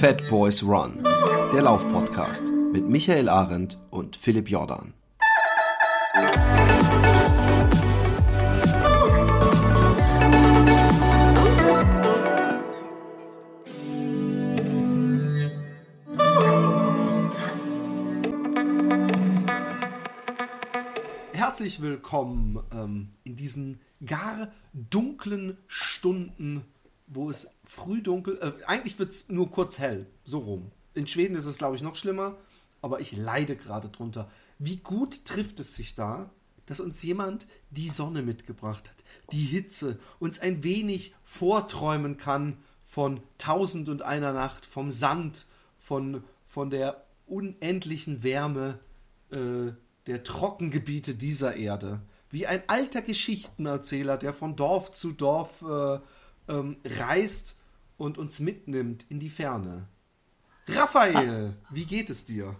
Fat Boys Run, der Laufpodcast mit Michael Arendt und Philipp Jordan. Herzlich willkommen ähm, in diesen gar dunklen Stunden wo es früh dunkel, äh, eigentlich wird es nur kurz hell, so rum. In Schweden ist es, glaube ich, noch schlimmer, aber ich leide gerade drunter. Wie gut trifft es sich da, dass uns jemand die Sonne mitgebracht hat, die Hitze, uns ein wenig vorträumen kann von Tausend und einer Nacht, vom Sand, von, von der unendlichen Wärme äh, der Trockengebiete dieser Erde. Wie ein alter Geschichtenerzähler, der von Dorf zu Dorf äh, ähm, reist und uns mitnimmt in die Ferne. Raphael, ah. wie geht es dir?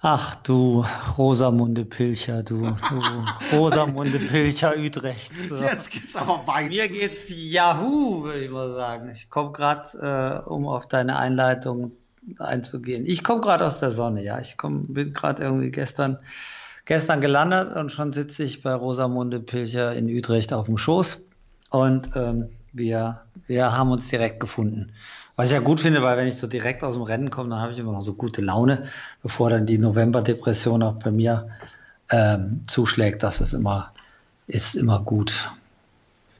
Ach du, Rosamunde Pilcher, du, du Rosamunde Pilcher Utrecht. So. Jetzt geht's aber weit. Mir geht's Yahoo, würde ich mal sagen. Ich komme gerade, äh, um auf deine Einleitung einzugehen. Ich komme gerade aus der Sonne, ja. Ich komm, bin gerade irgendwie gestern, gestern gelandet und schon sitze ich bei Rosamunde Pilcher in Utrecht auf dem Schoß. Und ähm, wir, wir haben uns direkt gefunden. Was ich ja gut finde, weil wenn ich so direkt aus dem Rennen komme, dann habe ich immer noch so gute Laune, bevor dann die Novemberdepression auch bei mir ähm, zuschlägt. Das ist immer, ist immer gut.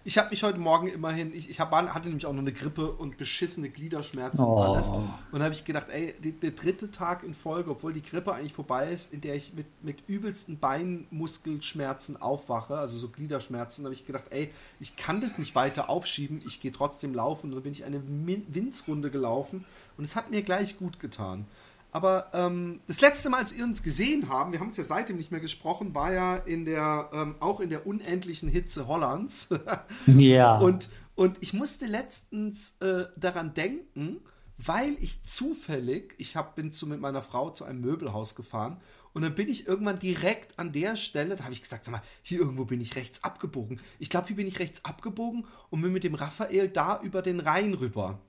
Ich habe mich heute Morgen immerhin, ich, ich hab, hatte nämlich auch noch eine Grippe und beschissene Gliederschmerzen oh. und alles. Und dann habe ich gedacht, ey, der dritte Tag in Folge, obwohl die Grippe eigentlich vorbei ist, in der ich mit, mit übelsten Beinmuskelschmerzen aufwache, also so Gliederschmerzen, habe ich gedacht, ey, ich kann das nicht weiter aufschieben, ich gehe trotzdem laufen. Und dann bin ich eine Winzrunde gelaufen und es hat mir gleich gut getan. Aber ähm, das letzte Mal, als wir uns gesehen haben, wir haben uns ja seitdem nicht mehr gesprochen, war ja in der, ähm, auch in der unendlichen Hitze Hollands. ja. Und, und ich musste letztens äh, daran denken, weil ich zufällig, ich hab, bin zu, mit meiner Frau zu einem Möbelhaus gefahren und dann bin ich irgendwann direkt an der Stelle, da habe ich gesagt, sag mal, hier irgendwo bin ich rechts abgebogen. Ich glaube, hier bin ich rechts abgebogen und bin mit dem Raphael da über den Rhein rüber.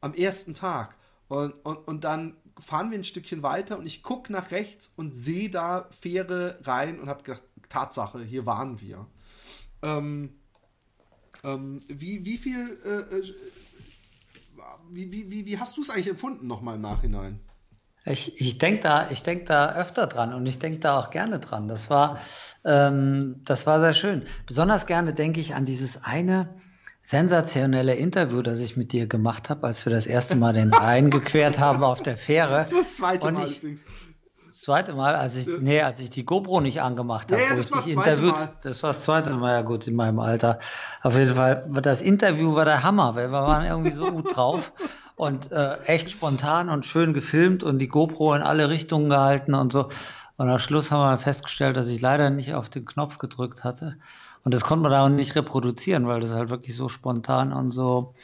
Am ersten Tag. Und, und, und dann fahren wir ein Stückchen weiter und ich gucke nach rechts und sehe da Fähre rein und habe gedacht, Tatsache, hier waren wir. Ähm, ähm, wie, wie viel, äh, äh wie, wie, wie, wie hast du es eigentlich empfunden nochmal im Nachhinein? Ich, ich denke da, denk da öfter dran und ich denke da auch gerne dran. Das war, ähm, das war sehr schön. Besonders gerne denke ich an dieses eine, sensationelle Interview, das ich mit dir gemacht habe, als wir das erste Mal den Rhein gequert haben auf der Fähre. Das war das zweite Mal ich, übrigens. Das zweite Mal, als ich, nee, als ich die GoPro nicht angemacht habe. Ja, ja das war das zweite Mal. Das war das zweite Mal, ja gut, in meinem Alter. Auf jeden Fall, das Interview war der Hammer, weil wir waren irgendwie so gut drauf und äh, echt spontan und schön gefilmt und die GoPro in alle Richtungen gehalten und so. Und am Schluss haben wir festgestellt, dass ich leider nicht auf den Knopf gedrückt hatte. Und das konnte man da auch nicht reproduzieren, weil das halt wirklich so spontan und so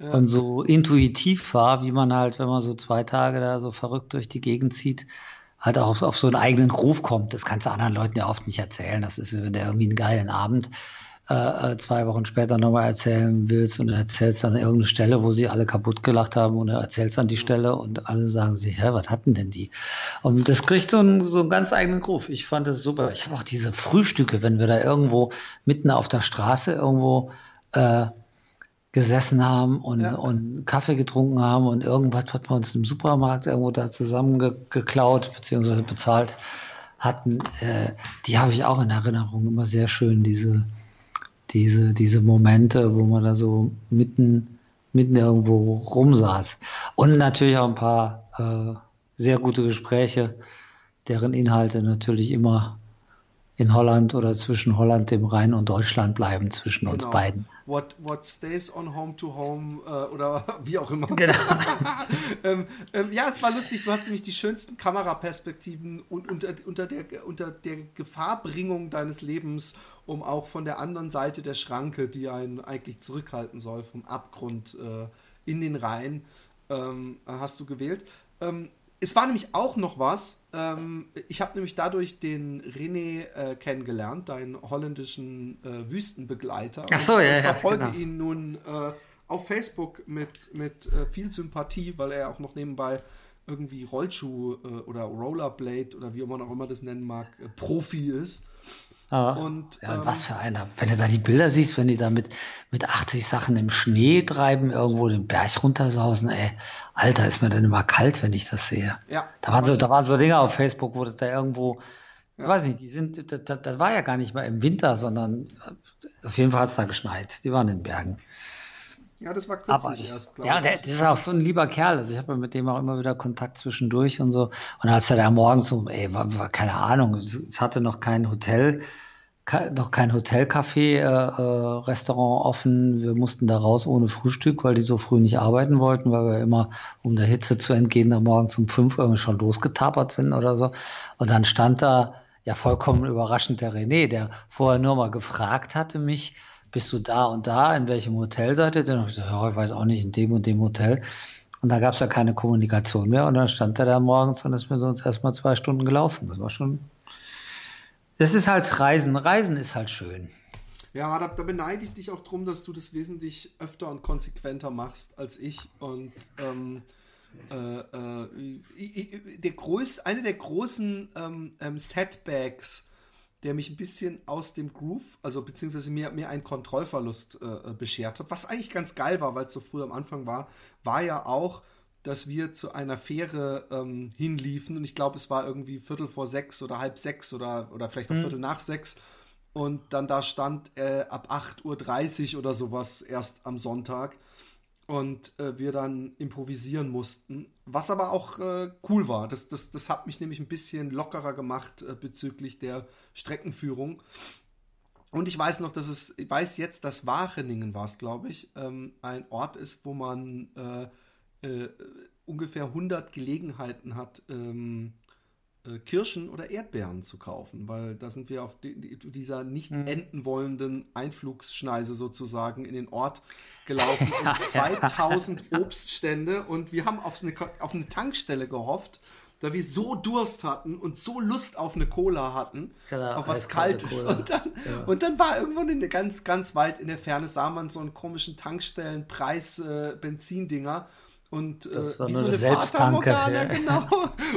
ja. und so intuitiv war, wie man halt, wenn man so zwei Tage da so verrückt durch die Gegend zieht, halt auch auf, auf so einen eigenen Ruf kommt. Das kannst du anderen Leuten ja oft nicht erzählen. Das ist, wenn der irgendwie einen geilen Abend äh, äh, zwei Wochen später nochmal erzählen willst und erzählst dann irgendeine Stelle, wo sie alle kaputt gelacht haben und er erzählst dann die Stelle und alle sagen sich, hä, was hatten denn die? Und das kriegt so einen, so einen ganz eigenen Groove. Ich fand das super. Ich habe auch diese Frühstücke, wenn wir da irgendwo mitten auf der Straße irgendwo äh, gesessen haben und, ja. und Kaffee getrunken haben und irgendwas, was wir uns im Supermarkt irgendwo da zusammengeklaut bzw. bezahlt hatten, äh, die habe ich auch in Erinnerung immer sehr schön, diese diese, diese Momente, wo man da so mitten, mitten irgendwo rumsaß. Und natürlich auch ein paar äh, sehr gute Gespräche, deren Inhalte natürlich immer in Holland oder zwischen Holland, dem Rhein und Deutschland bleiben, zwischen genau. uns beiden. What, what stays on home to home äh, oder wie auch immer. Genau. ähm, ähm, ja, es war lustig. Du hast nämlich die schönsten Kameraperspektiven und unter, unter, der, unter der Gefahrbringung deines Lebens, um auch von der anderen Seite der Schranke, die einen eigentlich zurückhalten soll, vom Abgrund äh, in den Rhein, ähm, hast du gewählt. Ähm, es war nämlich auch noch was. Ähm, ich habe nämlich dadurch den René äh, kennengelernt, deinen holländischen äh, Wüstenbegleiter. Ach so, ja, Ich verfolge ja, genau. ihn nun äh, auf Facebook mit, mit äh, viel Sympathie, weil er auch noch nebenbei irgendwie Rollschuh äh, oder Rollerblade oder wie man auch immer das nennen mag, äh, Profi ist. Ja. Und, ja, ähm, was für einer. Wenn du da die Bilder siehst, wenn die da mit, mit 80 Sachen im Schnee treiben, irgendwo den Berg runtersausen, ey, Alter, ist mir dann immer kalt, wenn ich das sehe. Ja. Da waren so, da waren so Dinge auf Facebook, wo das da irgendwo, ja. ich weiß nicht, die sind, das, das war ja gar nicht mal im Winter, sondern auf jeden Fall hat es da geschneit. Die waren in den Bergen. Ja, das war kürzlich Aber, erst, glaube ja, ich. Ja, das ist auch so ein lieber Kerl. Also ich habe mit dem auch immer wieder Kontakt zwischendurch und so. Und als er da morgens so, ey, war, war keine Ahnung, es hatte noch kein Hotel, noch kein Hotelcafé, äh, äh, Restaurant offen. Wir mussten da raus ohne Frühstück, weil die so früh nicht arbeiten wollten, weil wir immer, um der Hitze zu entgehen, da morgens um fünf irgendwie schon losgetapert sind oder so. Und dann stand da ja vollkommen überraschend der René, der vorher nur mal gefragt hatte mich, bist du da und da, in welchem Hotel seid ihr? Dann ich gesagt, ja, ich weiß auch nicht, in dem und dem Hotel. Und da gab es ja keine Kommunikation mehr. Und dann stand er da morgens und ist mit uns erstmal zwei Stunden gelaufen. Das war schon. Das ist halt Reisen. Reisen ist halt schön. Ja, da, da beneide ich dich auch drum, dass du das wesentlich öfter und konsequenter machst als ich. Und ähm, äh, äh, der größte, eine der großen ähm, ähm Setbacks der mich ein bisschen aus dem Groove, also beziehungsweise mir, mir einen Kontrollverlust äh, äh, beschert hat. Was eigentlich ganz geil war, weil es so früh am Anfang war, war ja auch, dass wir zu einer Fähre ähm, hinliefen und ich glaube, es war irgendwie Viertel vor sechs oder halb sechs oder, oder vielleicht auch mhm. Viertel nach sechs und dann da stand äh, ab 8.30 Uhr oder sowas erst am Sonntag und äh, wir dann improvisieren mussten. Was aber auch äh, cool war. Das, das, das hat mich nämlich ein bisschen lockerer gemacht äh, bezüglich der Streckenführung. Und ich weiß noch, dass es, ich weiß jetzt, dass Wacheningen war es, glaube ich, ähm, ein Ort ist, wo man äh, äh, ungefähr 100 Gelegenheiten hat, ähm, äh, Kirschen oder Erdbeeren zu kaufen, weil da sind wir auf die, dieser nicht mhm. enden wollenden Einflugsschneise sozusagen in den Ort gelaufen und 2000 Obststände und wir haben auf eine, auf eine Tankstelle gehofft, da wir so Durst hatten und so Lust auf eine Cola hatten, genau, auf was Kaltes. Und dann, ja. und dann war irgendwann in ganz, ganz weit in der Ferne, sah man so einen komischen Tankstellenpreis äh, Benzindinger und äh, wie so eine Fata Morgana, ja. genau.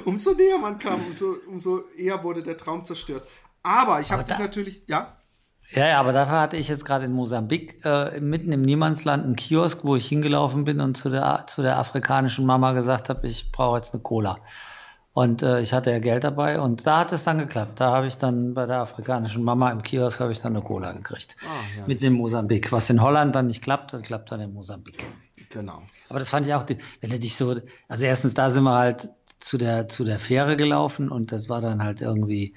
Umso näher man kam, umso, umso eher wurde der Traum zerstört. Aber ich habe dich natürlich, ja. Ja, ja, aber dafür hatte ich jetzt gerade in Mosambik äh, mitten im Niemandsland einen Kiosk, wo ich hingelaufen bin und zu der, zu der afrikanischen Mama gesagt habe, ich brauche jetzt eine Cola. Und äh, ich hatte ja Geld dabei und da hat es dann geklappt. Da habe ich dann bei der afrikanischen Mama im Kiosk habe ich dann eine Cola gekriegt. Ah, mitten in Mosambik. Was in Holland dann nicht klappt, das klappt dann in Mosambik. Genau. Aber das fand ich auch, wenn du dich so, also erstens, da sind wir halt zu der, zu der Fähre gelaufen und das war dann halt irgendwie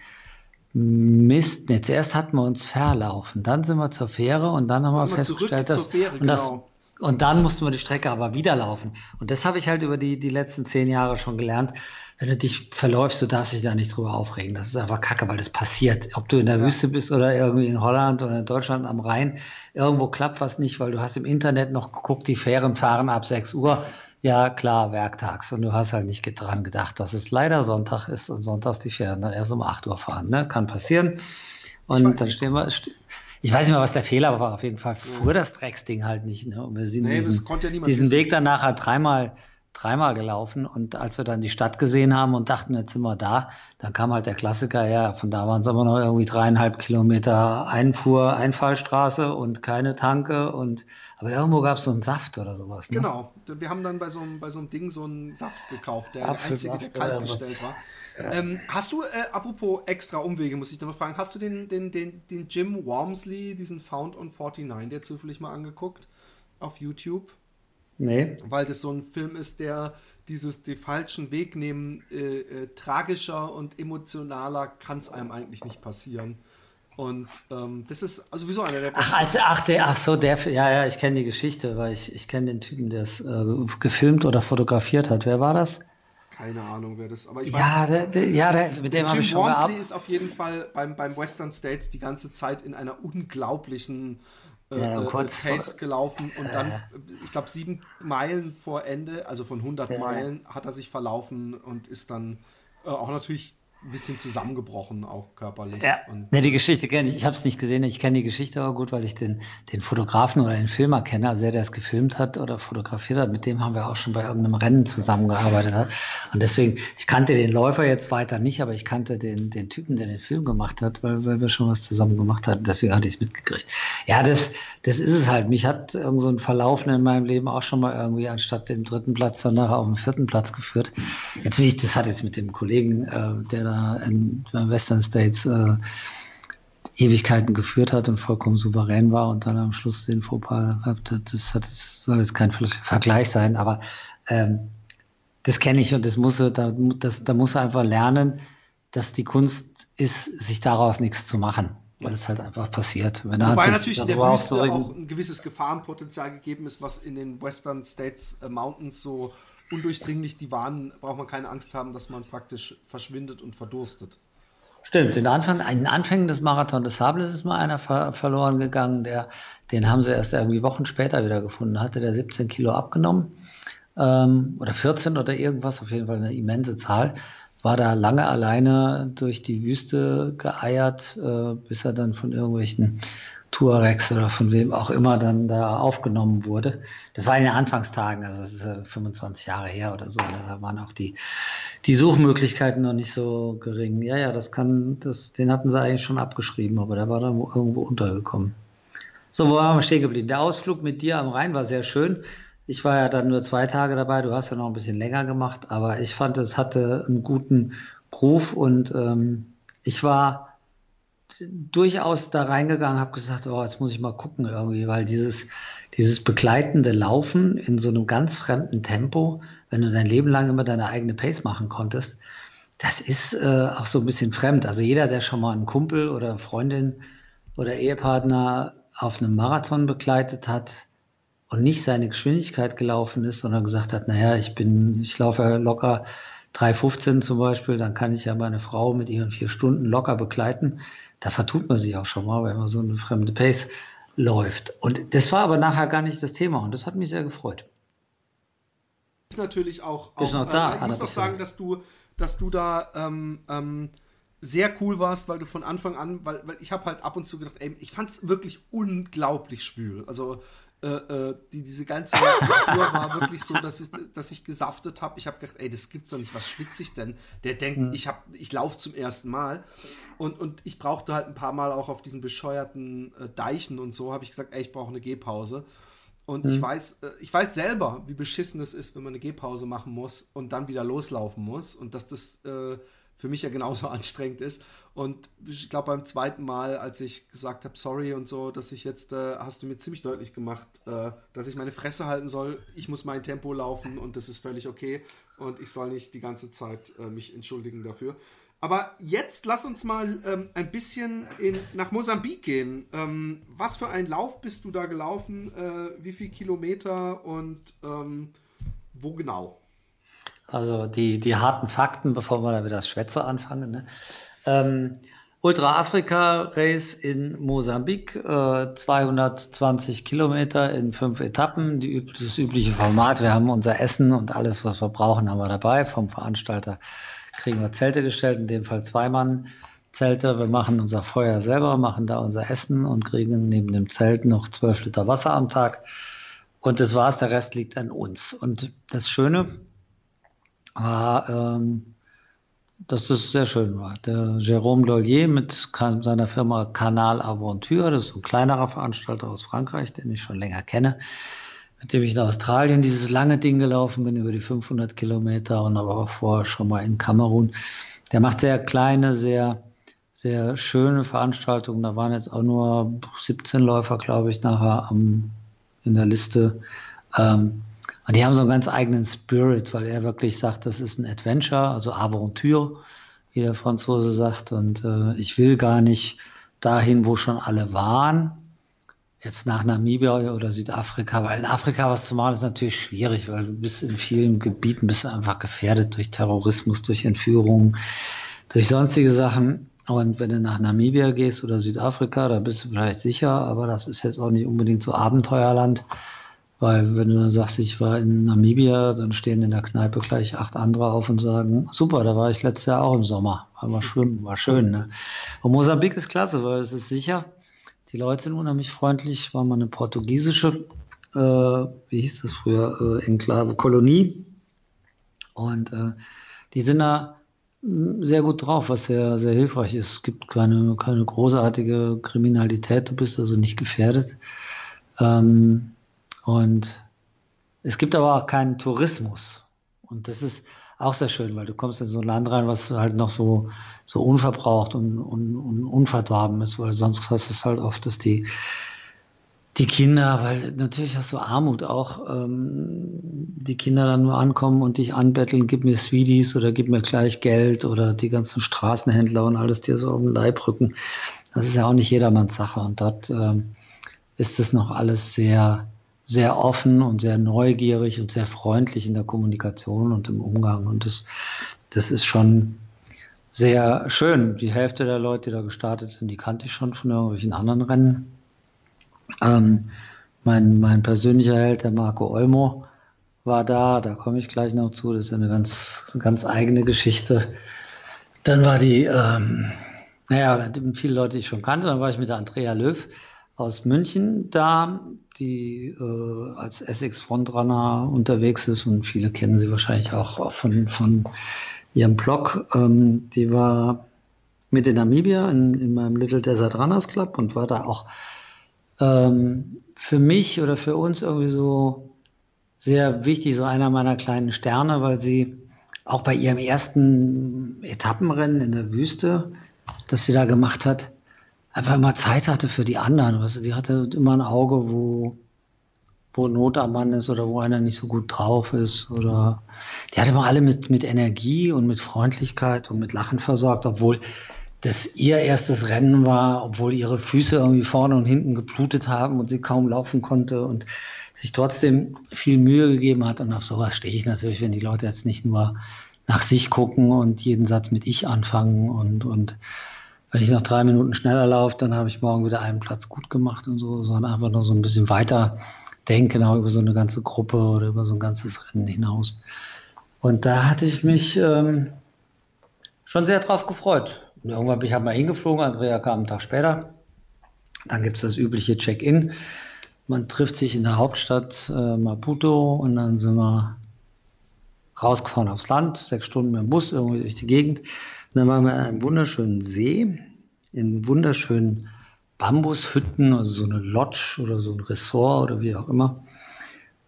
Mist. Nee, zuerst hatten wir uns verlaufen, dann sind wir zur Fähre und dann haben wir festgestellt, dass. Fähre, und, das, genau. und dann mussten wir die Strecke aber wieder laufen. Und das habe ich halt über die, die letzten zehn Jahre schon gelernt wenn du dich verläufst, du darfst dich da nicht drüber aufregen. Das ist einfach kacke, weil das passiert. Ob du in der ja. Wüste bist oder irgendwie in Holland oder in Deutschland am Rhein, irgendwo klappt was nicht, weil du hast im Internet noch geguckt, die Fähren fahren ab 6 Uhr. Ja, klar, werktags. Und du hast halt nicht dran gedacht, dass es leider Sonntag ist und sonntags die Fähren dann erst um 8 Uhr fahren. Ne? Kann passieren. Und dann stehen wir, ich weiß nicht mehr, was der Fehler war. Auf jeden Fall fuhr das Drecksding halt nicht. Ne? Und wir sind nee, diesen, diesen Weg dann nachher dreimal dreimal gelaufen und als wir dann die Stadt gesehen haben und dachten, jetzt sind wir da, dann kam halt der Klassiker, ja, von da waren es aber noch irgendwie dreieinhalb Kilometer Einfuhr, Einfallstraße und keine Tanke und aber irgendwo gab es so einen Saft oder sowas. Ne? Genau, wir haben dann bei so, einem, bei so einem Ding so einen Saft gekauft, der einzige, der kalt gestellt war. Ja. Ähm, hast du, äh, apropos extra Umwege, muss ich noch fragen, hast du den, den, den, den Jim Wormsley, diesen Found on 49, der zufällig mal angeguckt auf YouTube? Nee. Weil das so ein Film ist, der dieses den falschen Weg nehmen, äh, äh, tragischer und emotionaler kann es einem eigentlich nicht passieren. Und ähm, das ist also sowieso einer der Ach, also, ach, der, ach so, der, ja, ja, ich kenne die Geschichte, weil ich, ich kenne den Typen, der es äh, gefilmt oder fotografiert hat. Wer war das? Keine Ahnung, wer das, aber ich weiß ja, der, der, ja, der, mit dem habe ich schon Wormsley ist auf jeden Fall beim, beim Western States die ganze Zeit in einer unglaublichen äh, ja, äh, kurz Pace gelaufen und dann, äh, ich glaube, sieben Meilen vor Ende, also von 100 ja. Meilen, hat er sich verlaufen und ist dann äh, auch natürlich ein bisschen zusammengebrochen, auch körperlich. Ja, ne, die Geschichte kenne ich. Ich habe es nicht gesehen. Ich kenne die Geschichte aber gut, weil ich den, den Fotografen oder den Filmer kenne, also der, der es gefilmt hat oder fotografiert hat. Mit dem haben wir auch schon bei irgendeinem Rennen zusammengearbeitet. Und deswegen, ich kannte den Läufer jetzt weiter nicht, aber ich kannte den, den Typen, der den Film gemacht hat, weil, weil wir schon was zusammen gemacht hatten. Deswegen hatte ich es mitgekriegt. Ja, das, das ist es halt. Mich hat irgend so ein Verlaufen in meinem Leben auch schon mal irgendwie anstatt dem dritten Platz dann nachher auf den vierten Platz geführt. Jetzt will ich, das hat jetzt mit dem Kollegen, äh, der da in Western States äh, Ewigkeiten geführt hat und vollkommen souverän war und dann am Schluss den Fauxpas gehabt hat. Das, hat, das soll jetzt kein Vergleich sein, aber ähm, das kenne ich und das muss da, das, da muss er einfach lernen, dass die Kunst ist, sich daraus nichts zu machen. Weil es halt einfach passiert. Wenn Wobei natürlich in der Wüste auch ein gewisses Gefahrenpotenzial gegeben ist, was in den Western States äh, Mountains so undurchdringlich die waren, braucht man keine Angst haben, dass man praktisch verschwindet und verdurstet. Stimmt, in, Anfang, in den Anfängen des Marathon des Sables ist mal einer ver verloren gegangen, der, den haben sie erst irgendwie Wochen später wieder gefunden. Hatte der 17 Kilo abgenommen ähm, oder 14 oder irgendwas, auf jeden Fall eine immense Zahl. War da lange alleine durch die Wüste geeiert, äh, bis er dann von irgendwelchen Tuaregs oder von wem auch immer dann da aufgenommen wurde. Das war in den Anfangstagen, also das ist äh, 25 Jahre her oder so. Da waren auch die, die Suchmöglichkeiten noch nicht so gering. Ja, ja, das kann, das, den hatten sie eigentlich schon abgeschrieben, aber der war dann irgendwo untergekommen. So, wo waren wir stehen geblieben? Der Ausflug mit dir am Rhein war sehr schön. Ich war ja dann nur zwei Tage dabei, du hast ja noch ein bisschen länger gemacht, aber ich fand, es hatte einen guten Groove und ähm, ich war durchaus da reingegangen, habe gesagt, oh, jetzt muss ich mal gucken irgendwie, weil dieses, dieses begleitende Laufen in so einem ganz fremden Tempo, wenn du dein Leben lang immer deine eigene Pace machen konntest, das ist äh, auch so ein bisschen fremd. Also jeder, der schon mal einen Kumpel oder Freundin oder Ehepartner auf einem Marathon begleitet hat und nicht seine Geschwindigkeit gelaufen ist, sondern gesagt hat, naja, ich bin, ich laufe locker 3,15 zum Beispiel, dann kann ich ja meine Frau mit ihren vier Stunden locker begleiten da vertut man sich auch schon mal, wenn man so eine fremde Pace läuft. Und das war aber nachher gar nicht das Thema und das hat mich sehr gefreut. Ist natürlich auch, auch ist noch da, äh, ich muss auch sagen, dass du, dass du da ähm, ähm, sehr cool warst, weil du von Anfang an, weil, weil ich habe halt ab und zu gedacht, ey, ich fand es wirklich unglaublich schwül. Also äh, äh, die, diese ganze Tour war wirklich so, dass ich, dass ich gesaftet habe. Ich habe gedacht, ey, das gibt's doch nicht, was schwitze ich denn? Der denkt, mhm. ich, ich laufe zum ersten Mal. Und, und ich brauchte halt ein paar Mal auch auf diesen bescheuerten äh, Deichen und so, habe ich gesagt, ey, ich brauche eine Gehpause. Und mhm. ich weiß, äh, ich weiß selber, wie beschissen es ist, wenn man eine Gehpause machen muss und dann wieder loslaufen muss. Und dass das äh, für mich ja genauso anstrengend ist. Und ich glaube, beim zweiten Mal, als ich gesagt habe, sorry und so, dass ich jetzt, äh, hast du mir ziemlich deutlich gemacht, äh, dass ich meine Fresse halten soll. Ich muss mein Tempo laufen und das ist völlig okay. Und ich soll nicht die ganze Zeit äh, mich entschuldigen dafür. Aber jetzt lass uns mal ähm, ein bisschen in, nach Mosambik gehen. Ähm, was für ein Lauf bist du da gelaufen? Äh, wie viele Kilometer und ähm, wo genau? Also die, die harten Fakten, bevor wir da wieder das Schwätze anfangen. Ne? Ähm, Ultra Afrika Race in Mosambik, äh, 220 Kilometer in fünf Etappen, die, das übliche Format. Wir haben unser Essen und alles, was wir brauchen, haben wir dabei. Vom Veranstalter kriegen wir Zelte gestellt, in dem Fall zwei Mann. Zelte. Wir machen unser Feuer selber, machen da unser Essen und kriegen neben dem Zelt noch zwölf Liter Wasser am Tag. Und das war's, der Rest liegt an uns. Und das Schöne war, ähm, dass das sehr schön war. Der Jérôme Lollier mit seiner Firma Canal Aventure, das ist ein kleinerer Veranstalter aus Frankreich, den ich schon länger kenne, mit dem ich in Australien dieses lange Ding gelaufen bin, über die 500 Kilometer und aber auch vorher schon mal in Kamerun. Der macht sehr kleine, sehr, sehr schöne Veranstaltungen. Da waren jetzt auch nur 17 Läufer, glaube ich, nachher am, in der Liste. Ähm, und die haben so einen ganz eigenen Spirit, weil er wirklich sagt, das ist ein Adventure, also Aventure, wie der Franzose sagt. Und äh, ich will gar nicht dahin, wo schon alle waren. Jetzt nach Namibia oder Südafrika, weil in Afrika was zu machen ist natürlich schwierig, weil du bist in vielen Gebieten bist einfach gefährdet durch Terrorismus, durch Entführungen, durch sonstige Sachen. Und wenn du nach Namibia gehst oder Südafrika, da bist du vielleicht sicher, aber das ist jetzt auch nicht unbedingt so Abenteuerland. Weil wenn du dann sagst, ich war in Namibia, dann stehen in der Kneipe gleich acht andere auf und sagen, super, da war ich letztes Jahr auch im Sommer. War mal schwimmen, war schön. Ne? Und Mosambik ist klasse, weil es ist sicher. Die Leute sind unheimlich freundlich. War mal eine portugiesische, äh, wie hieß das früher, äh, Enklave, Kolonie. Und äh, die sind da hm, sehr gut drauf, was sehr, sehr hilfreich ist. Es gibt keine, keine großartige Kriminalität, du bist also nicht gefährdet. Ähm, und es gibt aber auch keinen Tourismus. Und das ist auch sehr schön, weil du kommst in so ein Land rein, was halt noch so, so unverbraucht und, und, und unverdorben ist, weil sonst hast du es halt oft, dass die, die Kinder, weil natürlich hast du Armut auch, ähm, die Kinder dann nur ankommen und dich anbetteln, gib mir Sweeties oder gib mir gleich Geld oder die ganzen Straßenhändler und alles dir so auf den Leib rücken. Das ist ja auch nicht jedermanns Sache und dort ähm, ist es noch alles sehr, sehr offen und sehr neugierig und sehr freundlich in der Kommunikation und im Umgang. Und das, das ist schon sehr schön. Die Hälfte der Leute, die da gestartet sind, die kannte ich schon von irgendwelchen anderen Rennen. Ähm, mein, mein persönlicher Held, der Marco Olmo, war da. Da komme ich gleich noch zu. Das ist eine ganz, ganz eigene Geschichte. Dann war die, ähm, naja, viele Leute, die ich schon kannte. Dann war ich mit der Andrea Löw aus München da, die äh, als Essex Frontrunner unterwegs ist und viele kennen sie wahrscheinlich auch, auch von, von ihrem Blog. Ähm, die war mit in Namibia in, in meinem Little Desert Runners Club und war da auch ähm, für mich oder für uns irgendwie so sehr wichtig, so einer meiner kleinen Sterne, weil sie auch bei ihrem ersten Etappenrennen in der Wüste, das sie da gemacht hat, einfach immer Zeit hatte für die anderen. Weißt du, die hatte immer ein Auge, wo, wo Not am Mann ist oder wo einer nicht so gut drauf ist. Oder die hatte immer alle mit, mit Energie und mit Freundlichkeit und mit Lachen versorgt, obwohl das ihr erstes Rennen war, obwohl ihre Füße irgendwie vorne und hinten geblutet haben und sie kaum laufen konnte und sich trotzdem viel Mühe gegeben hat. Und auf sowas stehe ich natürlich, wenn die Leute jetzt nicht nur nach sich gucken und jeden Satz mit ich anfangen und, und wenn ich noch drei Minuten schneller laufe, dann habe ich morgen wieder einen Platz gut gemacht und so, sondern einfach nur so ein bisschen weiter denken, auch über so eine ganze Gruppe oder über so ein ganzes Rennen hinaus. Und da hatte ich mich ähm, schon sehr drauf gefreut. Und irgendwann bin ich halt mal hingeflogen, Andrea kam einen Tag später. Dann gibt es das übliche Check-in. Man trifft sich in der Hauptstadt äh, Maputo und dann sind wir rausgefahren aufs Land, sechs Stunden mit dem Bus irgendwie durch die Gegend. Dann waren wir an einem wunderschönen See, in wunderschönen Bambushütten, also so eine Lodge oder so ein Ressort oder wie auch immer.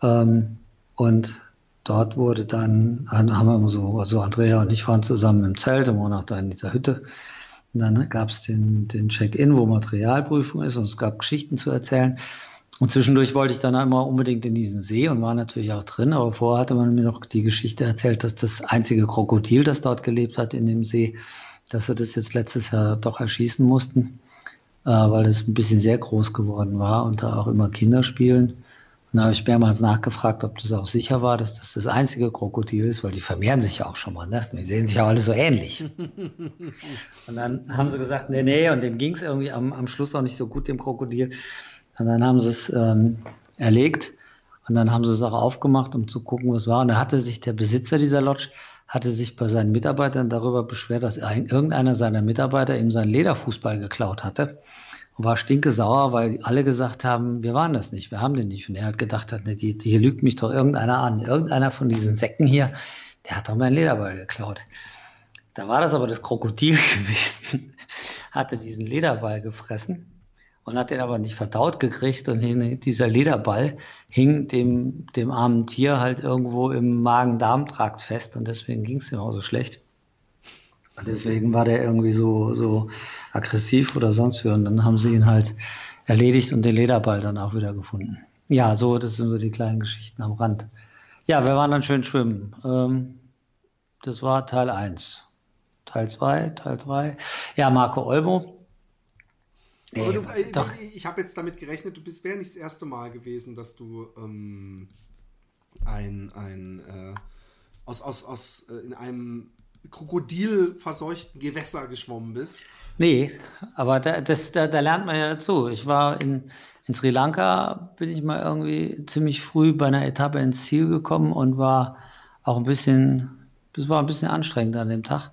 Ähm, und dort wurde dann, haben wir so, also Andrea und ich waren zusammen im Zelt und waren auch da in dieser Hütte. Und dann gab es den, den Check-in, wo Materialprüfung ist und es gab Geschichten zu erzählen. Und zwischendurch wollte ich dann einmal unbedingt in diesen See und war natürlich auch drin, aber vorher hatte man mir noch die Geschichte erzählt, dass das einzige Krokodil, das dort gelebt hat in dem See, dass sie das jetzt letztes Jahr doch erschießen mussten, äh, weil es ein bisschen sehr groß geworden war und da auch immer Kinder spielen. Und da habe ich mehrmals nachgefragt, ob das auch sicher war, dass das das einzige Krokodil ist, weil die vermehren sich ja auch schon mal. Ne? Die sehen sich ja alle so ähnlich. und dann haben sie gesagt, nee, nee, und dem ging es irgendwie am, am Schluss auch nicht so gut, dem Krokodil. Und dann haben sie es ähm, erlegt und dann haben sie es auch aufgemacht, um zu gucken, was war. Und da hatte sich der Besitzer dieser Lodge hatte sich bei seinen Mitarbeitern darüber beschwert, dass ein, irgendeiner seiner Mitarbeiter ihm seinen Lederfußball geklaut hatte und war stinke sauer, weil alle gesagt haben, wir waren das nicht, wir haben den nicht. Und er hat gedacht, hat, ne, die, hier lügt mich doch irgendeiner an. Irgendeiner von diesen Säcken hier, der hat doch meinen Lederball geklaut. Da war das aber das Krokodil gewesen, hatte diesen Lederball gefressen und hat den aber nicht verdaut gekriegt und hing, dieser Lederball hing dem, dem armen Tier halt irgendwo im Magen-Darm-Trakt fest und deswegen ging es ihm auch so schlecht. Und deswegen war der irgendwie so, so aggressiv oder sonst wie und dann haben sie ihn halt erledigt und den Lederball dann auch wieder gefunden. Ja, so, das sind so die kleinen Geschichten am Rand. Ja, wir waren dann schön schwimmen. Ähm, das war Teil 1. Teil 2, Teil 3. Ja, Marco Olmo, Nee, du, äh, doch. Ich habe jetzt damit gerechnet, du bist wäre nicht das erste Mal gewesen, dass du ähm, ein, ein äh, aus, aus, aus äh, in einem krokodilverseuchten Gewässer geschwommen bist. Nee, aber da, das, da, da lernt man ja dazu. Ich war in, in Sri Lanka bin ich mal irgendwie ziemlich früh bei einer Etappe ins Ziel gekommen und war auch ein bisschen, das war ein bisschen anstrengend an dem Tag.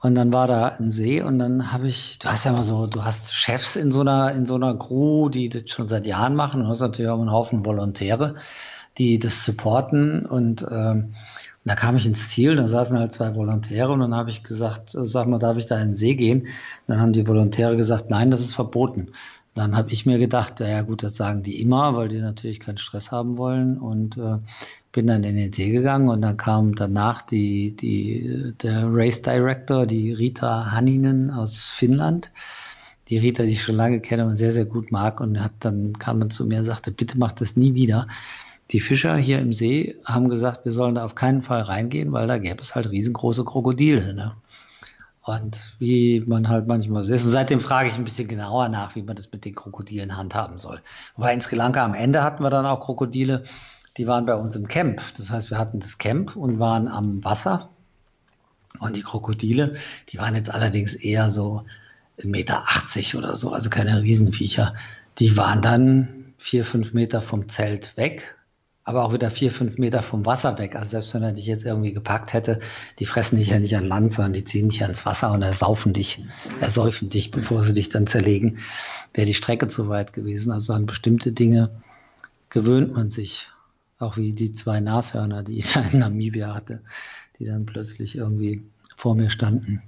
Und dann war da ein See und dann habe ich, du hast ja immer so, du hast Chefs in so einer, in so einer Crew, die das schon seit Jahren machen und hast natürlich auch einen Haufen Volontäre, die das supporten und, ähm, und da kam ich ins Ziel, da saßen halt zwei Volontäre und dann habe ich gesagt, sag mal, darf ich da in den See gehen? Und dann haben die Volontäre gesagt, nein, das ist verboten. Dann habe ich mir gedacht, ja gut, das sagen die immer, weil die natürlich keinen Stress haben wollen und äh, bin dann in den See gegangen und dann kam danach die, die, der Race Director, die Rita Hanninen aus Finnland. Die Rita, die ich schon lange kenne und sehr, sehr gut mag und hat dann kam dann zu mir und sagte, bitte mach das nie wieder. Die Fischer hier im See haben gesagt, wir sollen da auf keinen Fall reingehen, weil da gäbe es halt riesengroße Krokodile. Ne? Und wie man halt manchmal ist. Und seitdem frage ich ein bisschen genauer nach, wie man das mit den Krokodilen handhaben soll. Wobei in Sri Lanka am Ende hatten wir dann auch Krokodile, die waren bei uns im Camp. Das heißt, wir hatten das Camp und waren am Wasser. Und die Krokodile, die waren jetzt allerdings eher so 1,80 Meter oder so, also keine Riesenviecher. Die waren dann vier, fünf Meter vom Zelt weg, aber auch wieder vier, fünf Meter vom Wasser weg. Also selbst wenn er dich jetzt irgendwie gepackt hätte, die fressen dich ja nicht an Land, sondern die ziehen dich ans Wasser und ersaufen dich, ersäufen dich, bevor sie dich dann zerlegen. Wäre die Strecke zu weit gewesen. Also an bestimmte Dinge gewöhnt man sich. Auch wie die zwei Nashörner, die ich in Namibia hatte, die dann plötzlich irgendwie vor mir standen.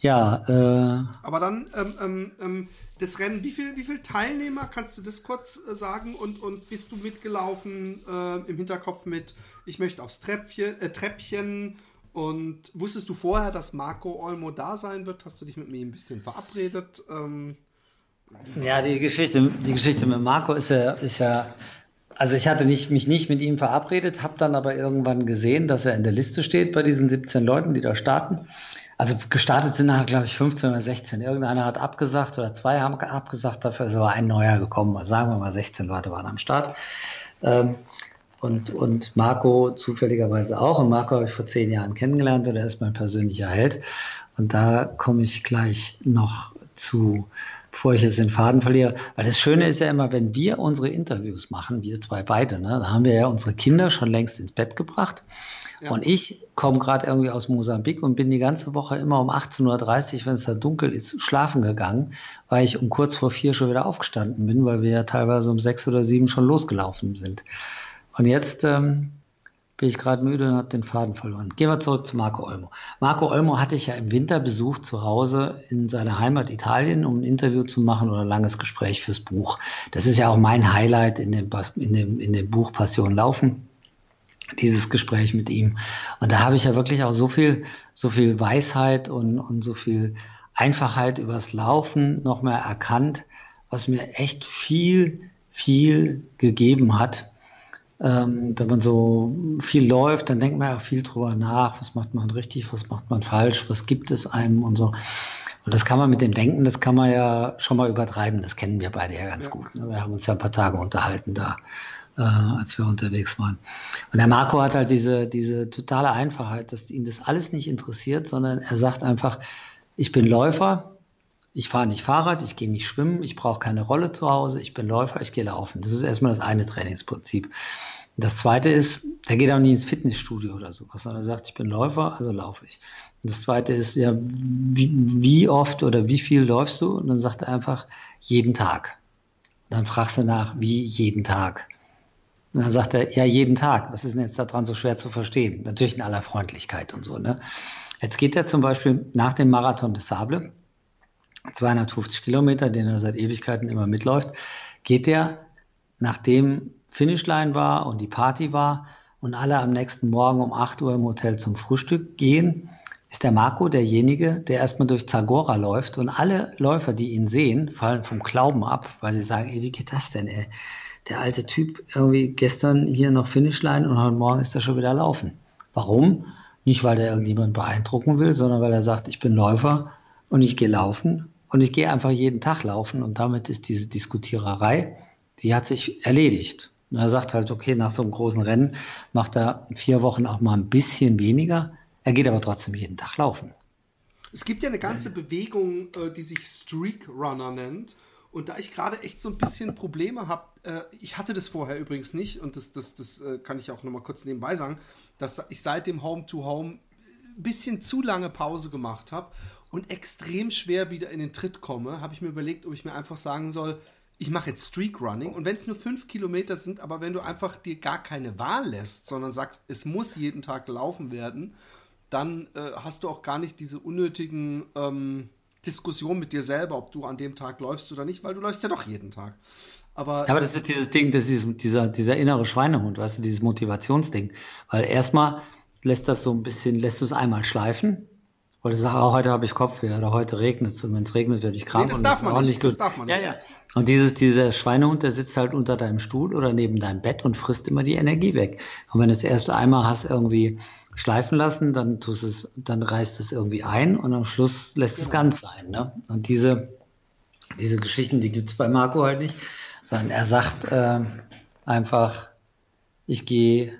Ja. Äh, Aber dann ähm, ähm, ähm das Rennen, wie viele wie viel Teilnehmer, kannst du das kurz äh, sagen? Und, und bist du mitgelaufen äh, im Hinterkopf mit, ich möchte aufs Treppchen, äh, Treppchen und wusstest du vorher, dass Marco Olmo da sein wird? Hast du dich mit mir ein bisschen verabredet? Ähm, ja, die Geschichte, die Geschichte mit Marco ist ja, ist ja also ich hatte nicht, mich nicht mit ihm verabredet, habe dann aber irgendwann gesehen, dass er in der Liste steht bei diesen 17 Leuten, die da starten. Also gestartet sind nachher, glaube ich, 15 oder 16. Irgendeiner hat abgesagt oder zwei haben abgesagt, dafür ist aber ein neuer gekommen. Also sagen wir mal 16 Leute waren am Start. Ähm, und, und Marco zufälligerweise auch. Und Marco habe ich vor zehn Jahren kennengelernt und er ist mein persönlicher Held. Und da komme ich gleich noch zu bevor ich jetzt den Faden verliere. Weil das Schöne ist ja immer, wenn wir unsere Interviews machen, wir zwei beide, ne, da haben wir ja unsere Kinder schon längst ins Bett gebracht. Ja. Und ich komme gerade irgendwie aus Mosambik und bin die ganze Woche immer um 18.30 Uhr, wenn es da dunkel ist, schlafen gegangen, weil ich um kurz vor vier schon wieder aufgestanden bin, weil wir ja teilweise um sechs oder sieben schon losgelaufen sind. Und jetzt ähm, bin ich gerade müde und habe den Faden verloren. Gehen wir zurück zu Marco Olmo. Marco Olmo hatte ich ja im Winter besucht zu Hause in seiner Heimat Italien, um ein Interview zu machen oder ein langes Gespräch fürs Buch. Das ist ja auch mein Highlight in dem, in dem, in dem Buch Passion Laufen. Dieses Gespräch mit ihm. Und da habe ich ja wirklich auch so viel, so viel Weisheit und, und so viel Einfachheit übers Laufen noch mehr erkannt, was mir echt viel, viel gegeben hat ähm, wenn man so viel läuft, dann denkt man ja viel drüber nach, was macht man richtig, was macht man falsch, was gibt es einem und so. Und das kann man mit dem Denken, das kann man ja schon mal übertreiben, das kennen wir beide ja ganz ja. gut. Ne? Wir haben uns ja ein paar Tage unterhalten da, äh, als wir unterwegs waren. Und der Marco hat halt diese, diese totale Einfachheit, dass ihn das alles nicht interessiert, sondern er sagt einfach, ich bin Läufer, ich fahre nicht Fahrrad, ich gehe nicht schwimmen, ich brauche keine Rolle zu Hause, ich bin Läufer, ich gehe laufen. Das ist erstmal das eine Trainingsprinzip. Das zweite ist, der geht auch nie ins Fitnessstudio oder sowas, sondern er sagt, ich bin Läufer, also laufe ich. Und das zweite ist, ja, wie, wie, oft oder wie viel läufst du? Und dann sagt er einfach, jeden Tag. Dann fragst du nach, wie jeden Tag? Und dann sagt er, ja, jeden Tag. Was ist denn jetzt daran so schwer zu verstehen? Natürlich in aller Freundlichkeit und so, ne? Jetzt geht er zum Beispiel nach dem Marathon des Sable, 250 Kilometer, den er seit Ewigkeiten immer mitläuft, geht er, nachdem Finishline war und die Party war und alle am nächsten Morgen um 8 Uhr im Hotel zum Frühstück gehen, ist der Marco derjenige, der erstmal durch Zagora läuft und alle Läufer, die ihn sehen, fallen vom Glauben ab, weil sie sagen, ey, wie geht das denn, ey? Der alte Typ irgendwie gestern hier noch Finishline und heute Morgen ist er schon wieder laufen. Warum? Nicht, weil er irgendjemand beeindrucken will, sondern weil er sagt, ich bin Läufer und ich gehe laufen und ich gehe einfach jeden Tag laufen und damit ist diese Diskutiererei, die hat sich erledigt. Und er sagt halt, okay, nach so einem großen Rennen macht er vier Wochen auch mal ein bisschen weniger. Er geht aber trotzdem jeden Tag laufen. Es gibt ja eine ganze Bewegung, äh, die sich Streak Runner nennt. Und da ich gerade echt so ein bisschen Probleme habe, äh, ich hatte das vorher übrigens nicht und das, das, das äh, kann ich auch nochmal kurz nebenbei sagen, dass ich seit dem Home to Home ein bisschen zu lange Pause gemacht habe und extrem schwer wieder in den Tritt komme, habe ich mir überlegt, ob ich mir einfach sagen soll, ich mache jetzt Streak Running. Und wenn es nur fünf Kilometer sind, aber wenn du einfach dir gar keine Wahl lässt, sondern sagst, es muss jeden Tag gelaufen werden, dann äh, hast du auch gar nicht diese unnötigen ähm, Diskussionen mit dir selber, ob du an dem Tag läufst oder nicht, weil du läufst ja doch jeden Tag. Aber, ja, aber das ist dieses Ding, das ist dieser, dieser innere Schweinehund, weißt du, dieses Motivationsding. Weil erstmal lässt das so ein bisschen, lässt du es einmal schleifen weil du sagst, oh, heute habe ich Kopfweh oder heute regnet es und wenn es regnet, werde ich krank. Nee, das, darf man nicht, das darf man nicht. Ja, ja. Und dieses, dieser Schweinehund, der sitzt halt unter deinem Stuhl oder neben deinem Bett und frisst immer die Energie weg. Und wenn du es erst einmal hast irgendwie schleifen lassen, dann tust es, dann reißt es irgendwie ein und am Schluss lässt genau. es ganz sein. Ne? Und diese, diese Geschichten, die gibt es bei Marco halt nicht, sondern er sagt äh, einfach, ich gehe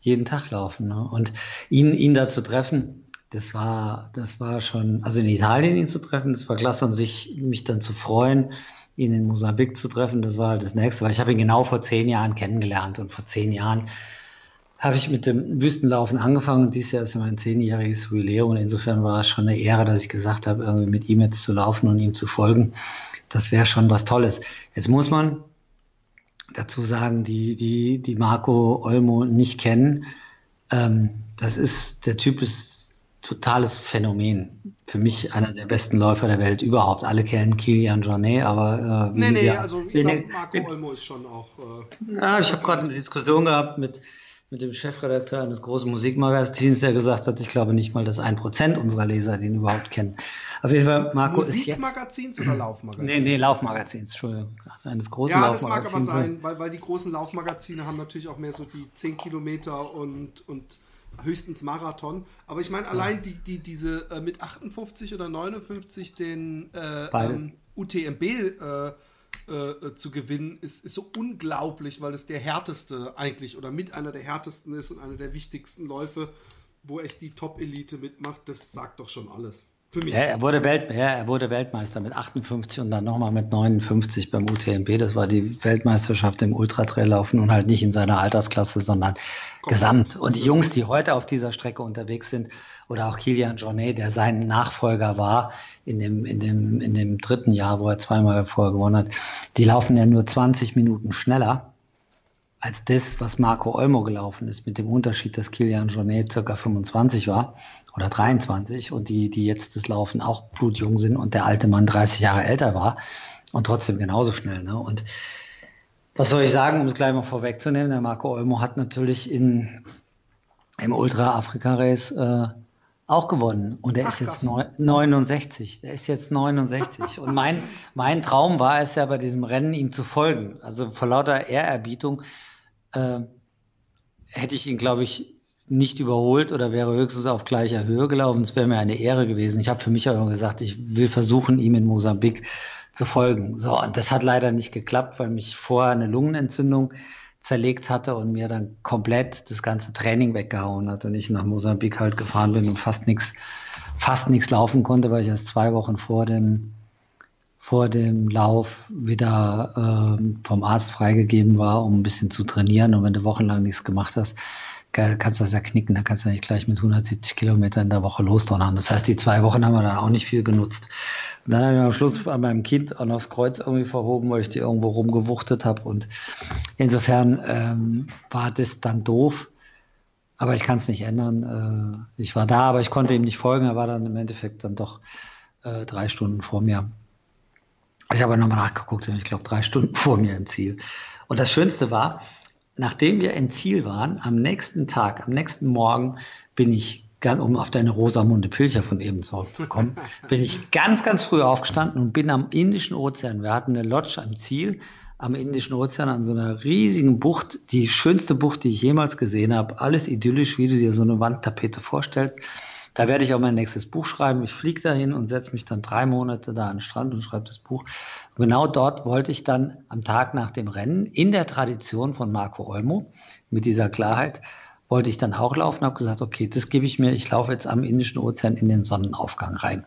jeden Tag laufen. Ne? Und ihn, ihn da zu treffen, das war, das war schon, also in Italien ihn zu treffen, das war klasse und sich, mich dann zu freuen, ihn in Mosambik zu treffen, das war halt das nächste, weil ich habe ihn genau vor zehn Jahren kennengelernt und vor zehn Jahren habe ich mit dem Wüstenlaufen angefangen dieses Jahr ist ja mein zehnjähriges Jubiläum und insofern war es schon eine Ehre, dass ich gesagt habe, irgendwie mit ihm jetzt zu laufen und ihm zu folgen. Das wäre schon was Tolles. Jetzt muss man dazu sagen, die, die, die Marco Olmo nicht kennen. Ähm, das ist, der Typ ist totales Phänomen. Für mich einer der besten Läufer der Welt überhaupt. Alle kennen Kilian Jornet, aber äh, nee, nee, also ich glaube, Marco Olmo ist schon auch. Äh, ja, ich habe gerade eine Diskussion gehabt mit, mit dem Chefredakteur eines großen Musikmagazins, der gesagt hat, ich glaube nicht mal, dass ein Prozent unserer Leser den überhaupt kennen. Auf jeden Fall, Marco Musikmagazins oder Laufmagazins? Nee, nee, Laufmagazins, Entschuldigung. Eines großen ja, das mag aber sein, weil, weil die großen Laufmagazine haben natürlich auch mehr so die 10 Kilometer und, und höchstens Marathon. Aber ich meine, allein die, die, diese äh, mit 58 oder 59 den äh, ähm, UTMB äh, äh, zu gewinnen, ist, ist so unglaublich, weil es der härteste eigentlich oder mit einer der härtesten ist und einer der wichtigsten Läufe, wo echt die Top-Elite mitmacht. Das sagt doch schon alles. Für mich. Ja, er, wurde Welt, ja, er wurde Weltmeister mit 58 und dann nochmal mit 59 beim UTMB. Das war die Weltmeisterschaft im Ultratraillaufen und halt nicht in seiner Altersklasse, sondern Komplett. gesamt. Und die Jungs, die heute auf dieser Strecke unterwegs sind, oder auch Kilian Jornet, der sein Nachfolger war in dem, in dem, in dem dritten Jahr, wo er zweimal vorher gewonnen hat, die laufen ja nur 20 Minuten schneller als das, was Marco Olmo gelaufen ist, mit dem Unterschied, dass Kilian Jornet circa 25 war oder 23 und die, die jetzt das Laufen auch blutjung sind und der alte Mann 30 Jahre älter war und trotzdem genauso schnell. Ne? Und was soll ich sagen, um es gleich mal vorwegzunehmen, der Marco Olmo hat natürlich in, im Ultra-Afrika-Race äh, auch gewonnen. Und er ist jetzt neun, 69. Der ist jetzt 69. Und mein, mein Traum war es ja bei diesem Rennen, ihm zu folgen. Also vor lauter Ehrerbietung äh, hätte ich ihn, glaube ich, nicht überholt oder wäre höchstens auf gleicher Höhe gelaufen. Es wäre mir eine Ehre gewesen. Ich habe für mich auch immer gesagt, ich will versuchen, ihm in Mosambik zu folgen. So, und das hat leider nicht geklappt, weil mich vorher eine Lungenentzündung zerlegt hatte und mir dann komplett das ganze Training weggehauen hat und ich nach Mosambik halt gefahren bin und fast nichts fast nichts laufen konnte, weil ich erst zwei Wochen vor dem vor dem Lauf wieder ähm, vom Arzt freigegeben war, um ein bisschen zu trainieren. Und wenn du wochenlang nichts gemacht hast, kannst du das ja knicken, da kannst du nicht gleich mit 170 Kilometern in der Woche losdonnern. Das heißt, die zwei Wochen haben wir dann auch nicht viel genutzt. Und dann habe ich am Schluss an meinem Kind auch noch das Kreuz irgendwie verhoben, weil ich die irgendwo rumgewuchtet habe. Und insofern ähm, war das dann doof. Aber ich kann es nicht ändern. Äh, ich war da, aber ich konnte ihm nicht folgen. Er war dann im Endeffekt dann doch äh, drei Stunden vor mir. Ich habe nochmal nachgeguckt, ich glaube drei Stunden vor mir im Ziel. Und das Schönste war, nachdem wir im Ziel waren, am nächsten Tag, am nächsten Morgen bin ich, um auf deine Rosamunde Pilcher von eben zurückzukommen, bin ich ganz, ganz früh aufgestanden und bin am Indischen Ozean. Wir hatten eine Lodge am Ziel am Indischen Ozean an so einer riesigen Bucht, die schönste Bucht, die ich jemals gesehen habe. Alles idyllisch, wie du dir so eine Wandtapete vorstellst. Da werde ich auch mein nächstes Buch schreiben. Ich fliege dahin und setze mich dann drei Monate da an den Strand und schreibe das Buch. Und genau dort wollte ich dann am Tag nach dem Rennen in der Tradition von Marco Olmo mit dieser Klarheit wollte ich dann auch laufen, habe gesagt, okay, das gebe ich mir. Ich laufe jetzt am Indischen Ozean in den Sonnenaufgang rein.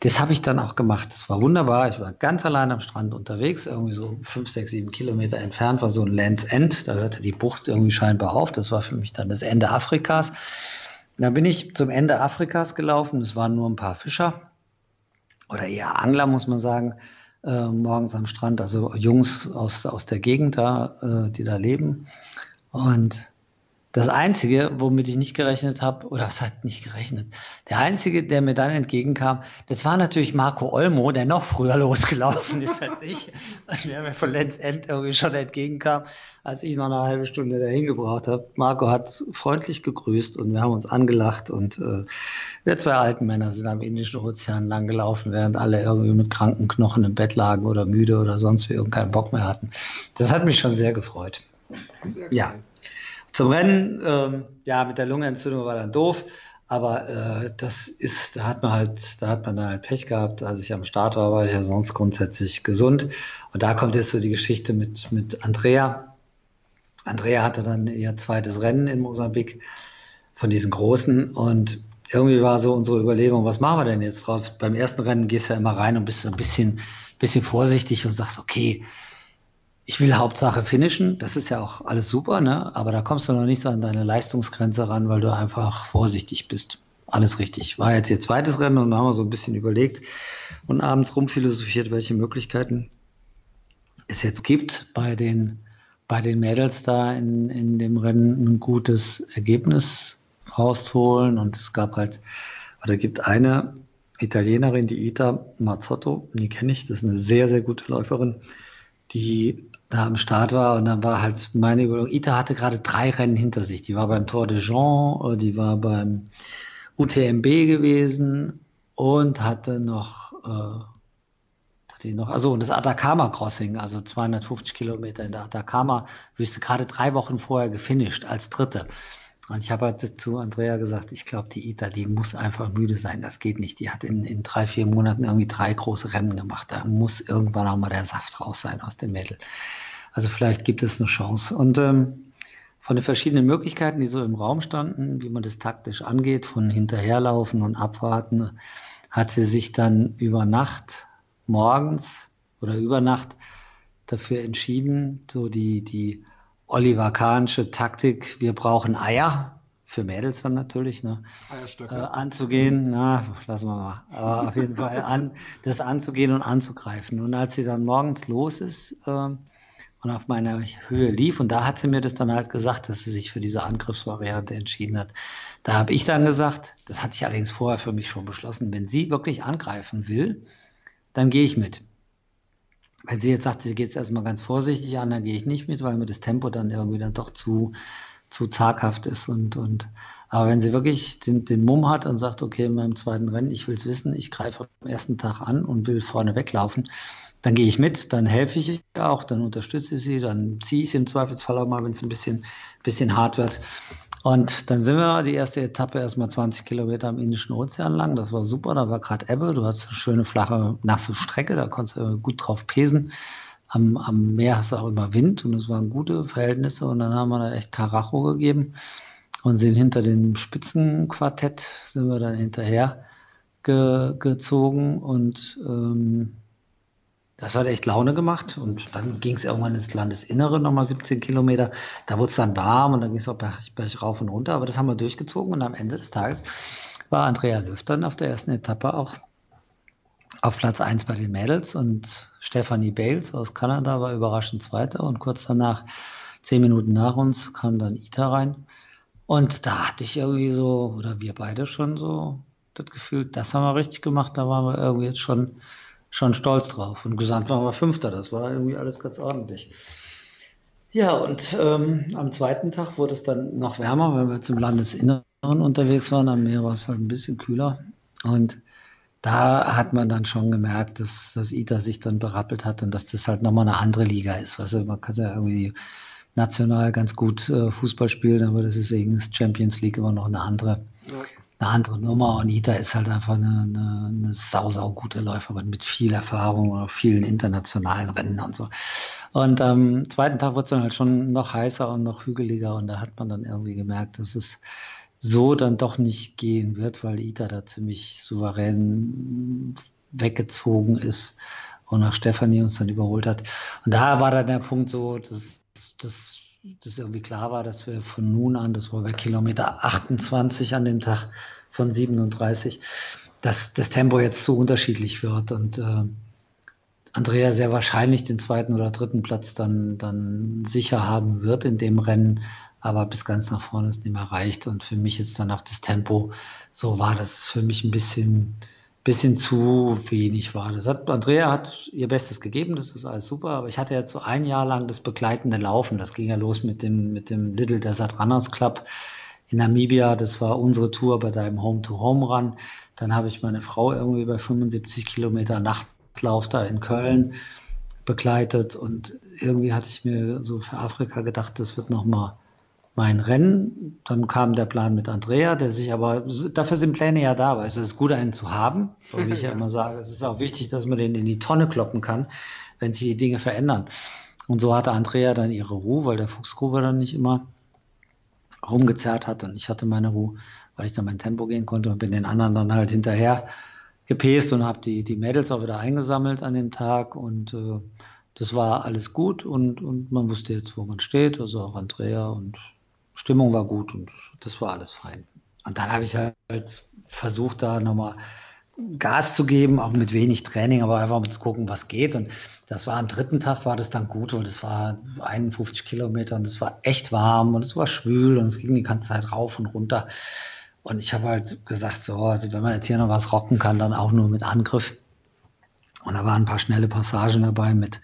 das habe ich dann auch gemacht. Das war wunderbar. Ich war ganz allein am Strand unterwegs, irgendwie so fünf, sechs, sieben Kilometer entfernt war so ein Lands End. Da hörte die Bucht irgendwie scheinbar auf. Das war für mich dann das Ende Afrikas. Da bin ich zum Ende Afrikas gelaufen. Es waren nur ein paar Fischer oder eher Angler, muss man sagen, äh, morgens am Strand. Also Jungs aus, aus der Gegend da, äh, die da leben. Und das Einzige, womit ich nicht gerechnet habe, oder was hat nicht gerechnet, der Einzige, der mir dann entgegenkam, das war natürlich Marco Olmo, der noch früher losgelaufen ist als ich, der mir von Lenz End irgendwie schon entgegenkam, als ich noch eine halbe Stunde dahin gebraucht habe. Marco hat freundlich gegrüßt und wir haben uns angelacht und äh, wir zwei alten Männer sind am Indischen Ozean lang gelaufen, während alle irgendwie mit kranken Knochen im Bett lagen oder müde oder sonst wie und keinen Bock mehr hatten. Das hat mich schon sehr gefreut. Sehr ja. Zum Rennen, ähm, ja, mit der Lungenentzündung war dann doof, aber äh, das ist, da hat man halt, da hat man halt Pech gehabt. Als ich am Start war, war ich ja sonst grundsätzlich gesund. Und da kommt jetzt so die Geschichte mit, mit Andrea. Andrea hatte dann ihr zweites Rennen in Mosambik von diesen großen und irgendwie war so unsere Überlegung, was machen wir denn jetzt draus? Beim ersten Rennen gehst du ja immer rein und bist so ein bisschen, bisschen vorsichtig und sagst, okay, ich will Hauptsache finishen, das ist ja auch alles super, ne? aber da kommst du noch nicht so an deine Leistungsgrenze ran, weil du einfach vorsichtig bist. Alles richtig. War jetzt ihr zweites Rennen und da haben wir so ein bisschen überlegt und abends rumphilosophiert, welche Möglichkeiten es jetzt gibt, bei den, bei den Mädels da in, in dem Rennen ein gutes Ergebnis rauszuholen. Und es gab halt, oder gibt eine Italienerin, die Ita Mazzotto, die kenne ich, das ist eine sehr, sehr gute Läuferin, die da am Start war. Und dann war halt meine Überlegung, Ita hatte gerade drei Rennen hinter sich. Die war beim Tour de Jean, die war beim UTMB gewesen und hatte noch, äh, hatte noch, also das Atacama Crossing, also 250 Kilometer in der Atacama-Wüste, gerade drei Wochen vorher gefinisht als Dritte. Und ich habe halt zu Andrea gesagt, ich glaube, die Ita, die muss einfach müde sein. Das geht nicht. Die hat in, in drei, vier Monaten irgendwie drei große Rennen gemacht. Da muss irgendwann auch mal der Saft raus sein aus dem Mädel. Also vielleicht gibt es eine Chance. Und ähm, von den verschiedenen Möglichkeiten, die so im Raum standen, wie man das taktisch angeht, von hinterherlaufen und abwarten, hat sie sich dann über Nacht, morgens oder über Nacht dafür entschieden, so die, die Oliver Kahnsche Taktik, wir brauchen Eier, für Mädels dann natürlich, ne? Äh, anzugehen, na, lassen wir mal. Aber auf jeden Fall an, das anzugehen und anzugreifen. Und als sie dann morgens los ist, äh, und auf meiner Höhe lief. Und da hat sie mir das dann halt gesagt, dass sie sich für diese Angriffsvariante entschieden hat. Da habe ich dann gesagt, das hatte ich allerdings vorher für mich schon beschlossen, wenn sie wirklich angreifen will, dann gehe ich mit. Wenn sie jetzt sagt, sie geht es erstmal ganz vorsichtig an, dann gehe ich nicht mit, weil mir das Tempo dann irgendwie dann doch zu, zu zaghaft ist. Und, und, aber wenn sie wirklich den, den Mumm hat und sagt, okay, in meinem zweiten Rennen, ich will es wissen, ich greife am ersten Tag an und will vorne weglaufen, dann gehe ich mit, dann helfe ich auch, dann unterstütze ich sie, dann ziehe ich sie im Zweifelsfall auch mal, wenn es ein bisschen, bisschen hart wird. Und dann sind wir die erste Etappe erstmal 20 Kilometer am Indischen Ozean lang. Das war super. Da war gerade Ebbe. Du hast eine schöne, flache, nasse Strecke. Da konntest du gut drauf pesen. Am, am Meer hast du auch immer Wind und es waren gute Verhältnisse. Und dann haben wir da echt Karacho gegeben und sind hinter dem Spitzenquartett sind wir dann hinterher ge, gezogen und ähm, das hat echt Laune gemacht und dann ging es irgendwann ins Landesinnere, nochmal 17 Kilometer. Da wurde es dann warm und dann ging es auch Berg, Berg rauf und runter, aber das haben wir durchgezogen und am Ende des Tages war Andrea Löw dann auf der ersten Etappe auch auf Platz 1 bei den Mädels und Stephanie Bales aus Kanada war überraschend Zweiter und kurz danach, zehn Minuten nach uns, kam dann Ita rein. Und da hatte ich irgendwie so, oder wir beide schon so das Gefühl, das haben wir richtig gemacht, da waren wir irgendwie jetzt schon schon stolz drauf. Und gesamt waren wir Fünfter. Das war irgendwie alles ganz ordentlich. Ja, und ähm, am zweiten Tag wurde es dann noch wärmer, weil wir zum Landesinneren unterwegs waren. Am Meer war es halt ein bisschen kühler. Und da hat man dann schon gemerkt, dass, dass Ita sich dann berappelt hat und dass das halt nochmal eine andere Liga ist. Also man kann ja irgendwie national ganz gut äh, Fußball spielen, aber das ist eben das Champions League immer noch eine andere, eine andere Nummer. Und Ita ist halt einfach eine, eine, eine sau, sau gute Läuferin mit viel Erfahrung und vielen internationalen Rennen und so. Und am zweiten Tag wurde es dann halt schon noch heißer und noch hügeliger und da hat man dann irgendwie gemerkt, dass es so dann doch nicht gehen wird, weil Ita da ziemlich souverän weggezogen ist und nach Stefanie uns dann überholt hat. Und da war dann der Punkt so, dass, dass, dass irgendwie klar war, dass wir von nun an, das war bei Kilometer 28 an dem Tag von 37, dass das Tempo jetzt so unterschiedlich wird und äh, Andrea sehr wahrscheinlich den zweiten oder dritten Platz dann, dann sicher haben wird in dem Rennen, aber bis ganz nach vorne ist nicht mehr reicht. Und für mich jetzt dann auch das Tempo, so war das für mich ein bisschen, bisschen zu wenig war. Das hat, Andrea hat ihr Bestes gegeben, das ist alles super, aber ich hatte jetzt so ein Jahr lang das begleitende Laufen. Das ging ja los mit dem, mit dem Little Desert Runners Club in Namibia. Das war unsere Tour bei deinem Home-to-Home-Run. Dann habe ich meine Frau irgendwie bei 75 Kilometer Nacht Lauf da in Köln begleitet und irgendwie hatte ich mir so für Afrika gedacht, das wird nochmal mein Rennen. Dann kam der Plan mit Andrea, der sich aber, dafür sind Pläne ja da, weil es ist gut, einen zu haben. Und wie ich ja immer sage, es ist auch wichtig, dass man den in die Tonne kloppen kann, wenn sich die Dinge verändern. Und so hatte Andrea dann ihre Ruhe, weil der Fuchsgrube dann nicht immer rumgezerrt hat und ich hatte meine Ruhe, weil ich dann mein Tempo gehen konnte und bin den anderen dann halt hinterher gepest und habe die, die Mädels auch wieder eingesammelt an dem Tag und äh, das war alles gut und, und man wusste jetzt, wo man steht, also auch Andrea und Stimmung war gut und das war alles fein. Und dann habe ich halt versucht, da nochmal Gas zu geben, auch mit wenig Training, aber einfach mal zu gucken, was geht. Und das war am dritten Tag war das dann gut, weil das war 51 Kilometer und es war echt warm und es war schwül und es ging die ganze Zeit rauf und runter. Und ich habe halt gesagt, so, also wenn man jetzt hier noch was rocken kann, dann auch nur mit Angriff. Und da waren ein paar schnelle Passagen dabei mit,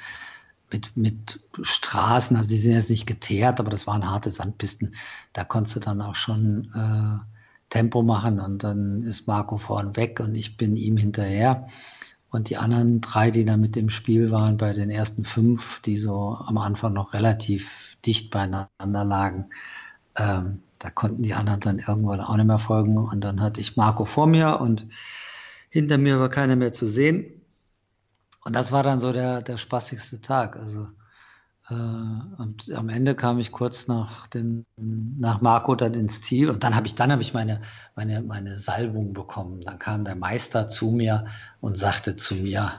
mit, mit Straßen. Also die sind jetzt nicht geteert, aber das waren harte Sandpisten. Da konntest du dann auch schon äh, Tempo machen. Und dann ist Marco vorn weg und ich bin ihm hinterher. Und die anderen drei, die da mit im Spiel waren, bei den ersten fünf, die so am Anfang noch relativ dicht beieinander lagen, ähm, da konnten die anderen dann irgendwann auch nicht mehr folgen. Und dann hatte ich Marco vor mir und hinter mir war keiner mehr zu sehen. Und das war dann so der, der spaßigste Tag. Also äh, und am Ende kam ich kurz nach, den, nach Marco dann ins Ziel und dann habe ich, dann habe ich meine, meine, meine Salbung bekommen. Dann kam der Meister zu mir und sagte zu mir,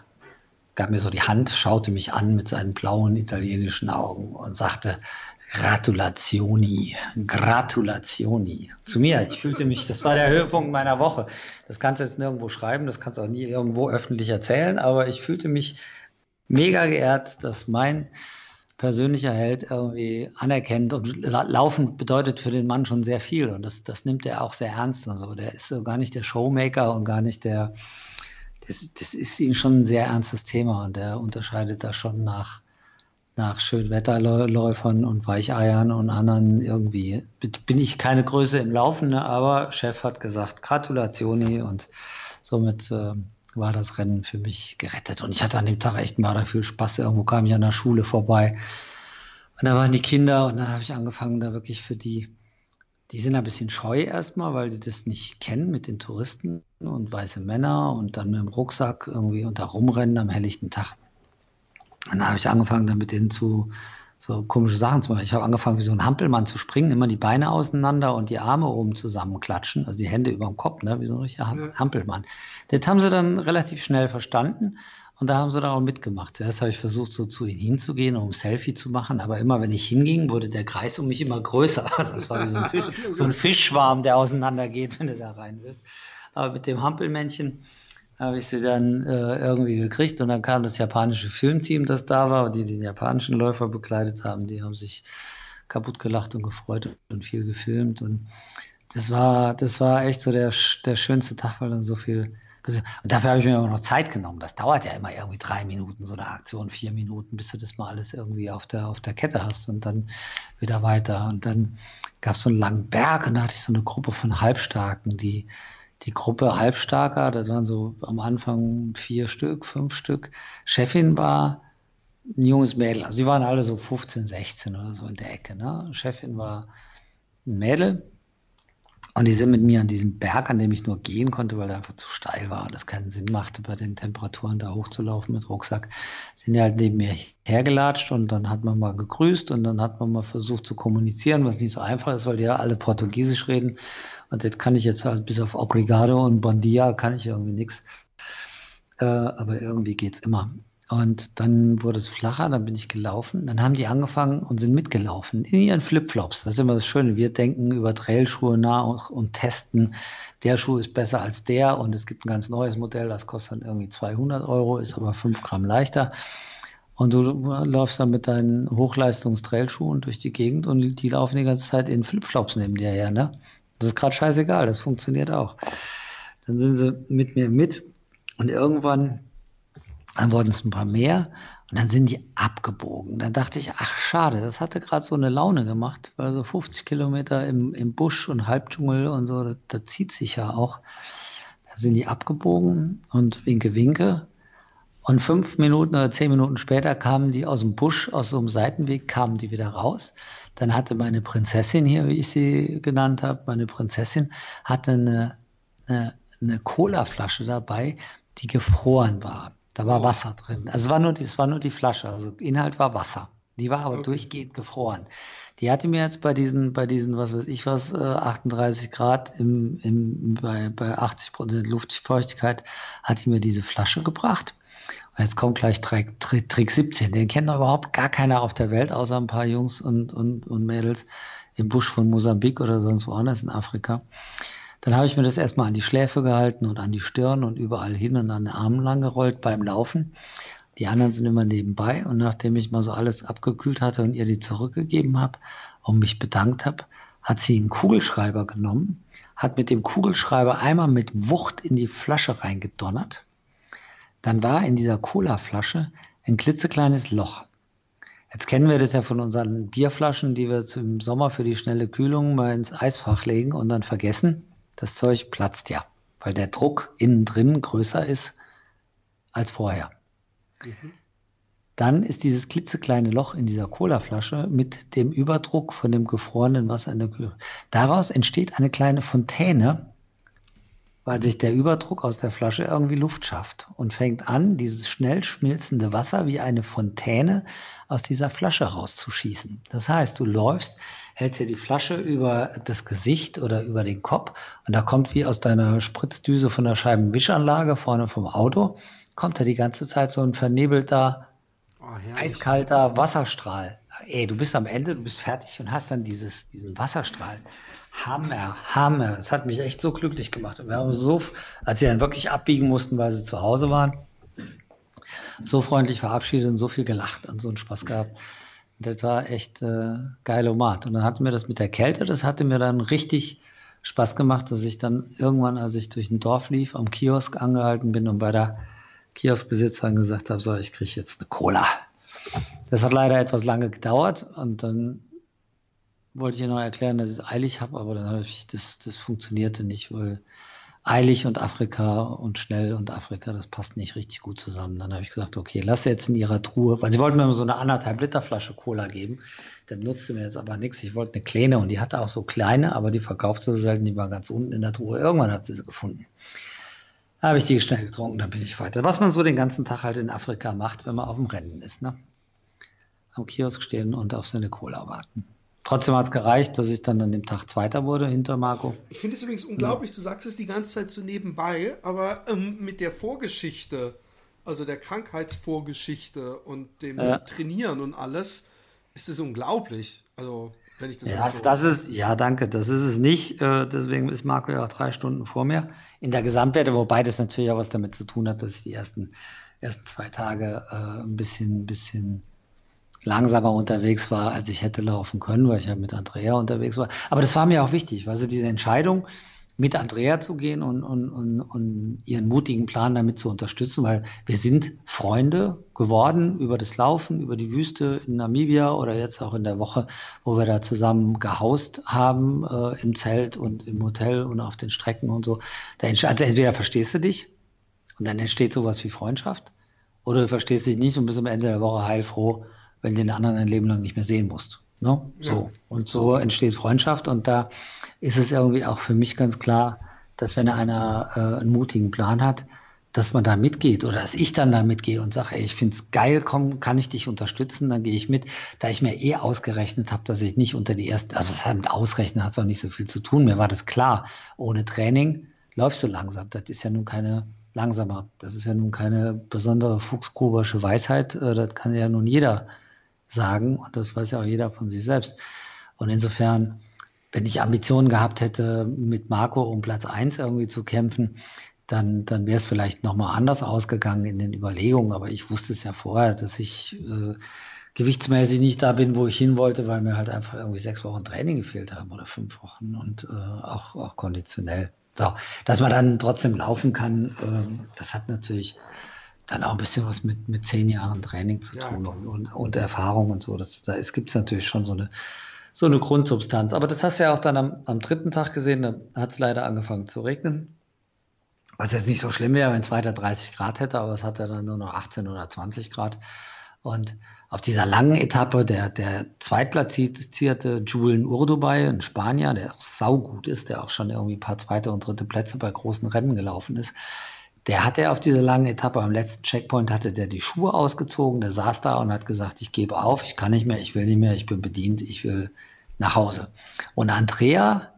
gab mir so die Hand, schaute mich an mit seinen blauen italienischen Augen und sagte, Gratulationi, Gratulationi. Zu mir, ich fühlte mich, das war der Höhepunkt meiner Woche. Das kannst du jetzt nirgendwo schreiben, das kannst du auch nie irgendwo öffentlich erzählen, aber ich fühlte mich mega geehrt, dass mein persönlicher Held irgendwie anerkennt und laufen bedeutet für den Mann schon sehr viel und das, das nimmt er auch sehr ernst und so. Der ist so gar nicht der Showmaker und gar nicht der, das, das ist ihm schon ein sehr ernstes Thema und der unterscheidet da schon nach, nach Schönwetterläufern und Weicheiern und anderen irgendwie bin ich keine Größe im Laufen, ne? aber Chef hat gesagt Gratulationi und somit äh, war das Rennen für mich gerettet. Und ich hatte an dem Tag echt mal da viel Spaß. Irgendwo kam ich an der Schule vorbei und da waren die Kinder und dann habe ich angefangen, da wirklich für die, die sind ein bisschen scheu erstmal, weil die das nicht kennen mit den Touristen und weiße Männer und dann mit dem Rucksack irgendwie unter rumrennen am helllichten Tag. Und dann habe ich angefangen, dann mit denen zu so komische Sachen zu machen. Ich habe angefangen, wie so ein Hampelmann zu springen, immer die Beine auseinander und die Arme oben zusammenklatschen, also die Hände über dem Kopf, ne, wie so ein richtiger Hampelmann. Das haben sie dann relativ schnell verstanden und da haben sie dann auch mitgemacht. Zuerst habe ich versucht, so zu ihnen hinzugehen, um ein Selfie zu machen, aber immer, wenn ich hinging, wurde der Kreis um mich immer größer. Also das war wie so ein, Fisch, so ein Fischschwarm, der auseinandergeht, wenn du da rein willst. Aber mit dem Hampelmännchen habe ich sie dann äh, irgendwie gekriegt und dann kam das japanische Filmteam, das da war, die den japanischen Läufer begleitet haben. Die haben sich kaputt gelacht und gefreut und viel gefilmt und das war, das war echt so der, der schönste Tag, weil dann so viel. Und dafür habe ich mir immer noch Zeit genommen. Das dauert ja immer irgendwie drei Minuten, so eine Aktion, vier Minuten, bis du das mal alles irgendwie auf der, auf der Kette hast und dann wieder weiter. Und dann gab es so einen langen Berg und da hatte ich so eine Gruppe von Halbstarken, die die Gruppe Halbstarker, das waren so am Anfang vier Stück, fünf Stück. Chefin war ein junges Mädel. Also die waren alle so 15, 16 oder so in der Ecke. Ne? Chefin war ein Mädel. Und die sind mit mir an diesem Berg, an dem ich nur gehen konnte, weil der einfach zu steil war und das keinen Sinn machte, bei den Temperaturen da hochzulaufen mit Rucksack, sind die halt neben mir hergelatscht und dann hat man mal gegrüßt und dann hat man mal versucht zu kommunizieren, was nicht so einfach ist, weil die ja alle Portugiesisch reden. Und das kann ich jetzt halt bis auf Obrigado und Bon Dia kann ich irgendwie nichts. äh, aber irgendwie geht es immer. Und dann wurde es flacher, dann bin ich gelaufen. Dann haben die angefangen und sind mitgelaufen in ihren Flipflops. Das ist immer das Schöne. Wir denken über Trailschuhe nach und testen. Der Schuh ist besser als der und es gibt ein ganz neues Modell, das kostet dann irgendwie 200 Euro, ist aber 5 Gramm leichter. Und du läufst dann mit deinen Hochleistungs-Trailschuhen durch die Gegend und die laufen die ganze Zeit in Flipflops neben dir her. Ne? Das ist gerade scheißegal, das funktioniert auch. Dann sind sie mit mir mit und irgendwann dann wurden es ein paar mehr und dann sind die abgebogen. Dann dachte ich, ach schade, das hatte gerade so eine Laune gemacht, weil so 50 Kilometer im, im Busch und Halbdschungel und so, da, da zieht sich ja auch. Da sind die abgebogen und winke, winke. Und fünf Minuten oder zehn Minuten später kamen die aus dem Busch, aus so einem Seitenweg, kamen die wieder raus. Dann hatte meine Prinzessin hier, wie ich sie genannt habe, meine Prinzessin hatte eine, eine, eine Colaflasche dabei, die gefroren war. Da war oh. Wasser drin. Also es war, nur, es war nur die Flasche. Also Inhalt war Wasser. Die war aber okay. durchgehend gefroren. Die hatte mir jetzt bei diesen, bei diesen, was weiß ich was, 38 äh, Grad im, im, bei, bei 80 Prozent Luftfeuchtigkeit, hat die mir diese Flasche gebracht. Und jetzt kommt gleich Trick, Trick 17. Den kennt noch überhaupt gar keiner auf der Welt, außer ein paar Jungs und, und, und Mädels im Busch von Mosambik oder sonst woanders in Afrika. Dann habe ich mir das erstmal an die Schläfe gehalten und an die Stirn und überall hin und an den Armen lang gerollt beim Laufen. Die anderen sind immer nebenbei und nachdem ich mal so alles abgekühlt hatte und ihr die zurückgegeben habe und mich bedankt habe, hat sie einen Kugelschreiber genommen, hat mit dem Kugelschreiber einmal mit Wucht in die Flasche reingedonnert. Dann war in dieser Cola-Flasche ein klitzekleines Loch. Jetzt kennen wir das ja von unseren Bierflaschen, die wir im Sommer für die schnelle Kühlung mal ins Eisfach legen und dann vergessen das Zeug platzt ja, weil der Druck innen drin größer ist als vorher. Mhm. Dann ist dieses klitzekleine Loch in dieser Colaflasche mit dem Überdruck von dem gefrorenen Wasser in der Kühle. Daraus entsteht eine kleine Fontäne, weil sich der Überdruck aus der Flasche irgendwie Luft schafft und fängt an, dieses schnell schmilzende Wasser wie eine Fontäne aus dieser Flasche rauszuschießen. Das heißt, du läufst hältst dir die Flasche über das Gesicht oder über den Kopf und da kommt wie aus deiner Spritzdüse von der Scheibenwischanlage vorne vom Auto, kommt da die ganze Zeit so ein vernebelter, oh, eiskalter Wasserstrahl. Ey, du bist am Ende, du bist fertig und hast dann dieses, diesen Wasserstrahl. Hammer, Hammer. Es hat mich echt so glücklich gemacht. Und wir haben so, als sie dann wirklich abbiegen mussten, weil sie zu Hause waren, so freundlich verabschiedet und so viel gelacht und so einen Spaß gehabt. Das war echt äh, geilomat. Und dann hatten wir das mit der Kälte, das hatte mir dann richtig Spaß gemacht, dass ich dann irgendwann, als ich durch ein Dorf lief, am Kiosk angehalten bin und bei der Kioskbesitzerin gesagt habe, so, ich kriege jetzt eine Cola. Das hat leider etwas lange gedauert und dann wollte ich ihr noch erklären, dass ich es eilig habe, aber dann habe ich, das, das funktionierte nicht, weil eilig und Afrika und schnell und Afrika, das passt nicht richtig gut zusammen. Dann habe ich gesagt, okay, lass jetzt in ihrer Truhe, weil sie wollten mir so eine anderthalb Liter Flasche Cola geben. Das nutzte mir jetzt aber nichts. Ich wollte eine kleine und die hatte auch so kleine, aber die verkaufte so selten, die war ganz unten in der Truhe. Irgendwann hat sie sie gefunden. Da habe ich die schnell getrunken, dann bin ich weiter. Was man so den ganzen Tag halt in Afrika macht, wenn man auf dem Rennen ist, ne? Am Kiosk stehen und auf seine Cola warten. Trotzdem hat es gereicht, dass ich dann an dem Tag Zweiter wurde hinter Marco. Ich finde es übrigens unglaublich, du sagst es die ganze Zeit so nebenbei, aber ähm, mit der Vorgeschichte, also der Krankheitsvorgeschichte und dem ja. Trainieren und alles, ist es unglaublich. Also, wenn ich das ja, so das ist, ja, danke, das ist es nicht. Äh, deswegen ist Marco ja auch drei Stunden vor mir in der Gesamtwerte, wobei das natürlich auch was damit zu tun hat, dass ich die ersten, ersten zwei Tage äh, ein bisschen, ein bisschen langsamer unterwegs war, als ich hätte laufen können, weil ich ja mit Andrea unterwegs war. Aber das war mir auch wichtig, weil sie diese Entscheidung, mit Andrea zu gehen und, und, und, und ihren mutigen Plan damit zu unterstützen, weil wir sind Freunde geworden über das Laufen, über die Wüste in Namibia oder jetzt auch in der Woche, wo wir da zusammen gehaust haben äh, im Zelt und im Hotel und auf den Strecken und so. Also entweder verstehst du dich und dann entsteht sowas wie Freundschaft oder du verstehst dich nicht und bist am Ende der Woche heilfroh, wenn du den anderen ein Leben lang nicht mehr sehen musst. Ne? So. Ja. Und so entsteht Freundschaft und da ist es irgendwie auch für mich ganz klar, dass wenn einer äh, einen mutigen Plan hat, dass man da mitgeht oder dass ich dann da mitgehe und sage, ey, ich finde es geil, komm, kann ich dich unterstützen, dann gehe ich mit. Da ich mir eh ausgerechnet habe, dass ich nicht unter die ersten, also das mit Ausrechnen hat auch nicht so viel zu tun, mir war das klar. Ohne Training läufst du langsam. Das ist ja nun keine langsamer. Das ist ja nun keine besondere fuchsgrubersche Weisheit. Äh, das kann ja nun jeder sagen und das weiß ja auch jeder von sich selbst. Und insofern, wenn ich Ambitionen gehabt hätte, mit Marco um Platz 1 irgendwie zu kämpfen, dann, dann wäre es vielleicht nochmal anders ausgegangen in den Überlegungen. Aber ich wusste es ja vorher, dass ich äh, gewichtsmäßig nicht da bin, wo ich hin wollte, weil mir halt einfach irgendwie sechs Wochen Training gefehlt haben oder fünf Wochen und äh, auch, auch konditionell. So, dass man dann trotzdem laufen kann, äh, das hat natürlich dann auch ein bisschen was mit, mit zehn Jahren Training zu tun ja. und, und, und, Erfahrung und so. Das, da gibt es natürlich schon so eine, so eine Grundsubstanz. Aber das hast du ja auch dann am, am dritten Tag gesehen, da hat es leider angefangen zu regnen. Was jetzt nicht so schlimm wäre, wenn es weiter 30 Grad hätte, aber es hatte dann nur noch 18 oder 20 Grad. Und auf dieser langen Etappe der, der zweitplatzierte Julen Urdubai, ein Spanier, der auch saugut ist, der auch schon irgendwie ein paar zweite und dritte Plätze bei großen Rennen gelaufen ist, der hatte auf dieser langen Etappe am letzten Checkpoint hatte der die Schuhe ausgezogen, der saß da und hat gesagt, ich gebe auf, ich kann nicht mehr, ich will nicht mehr, ich bin bedient, ich will nach Hause. Und Andrea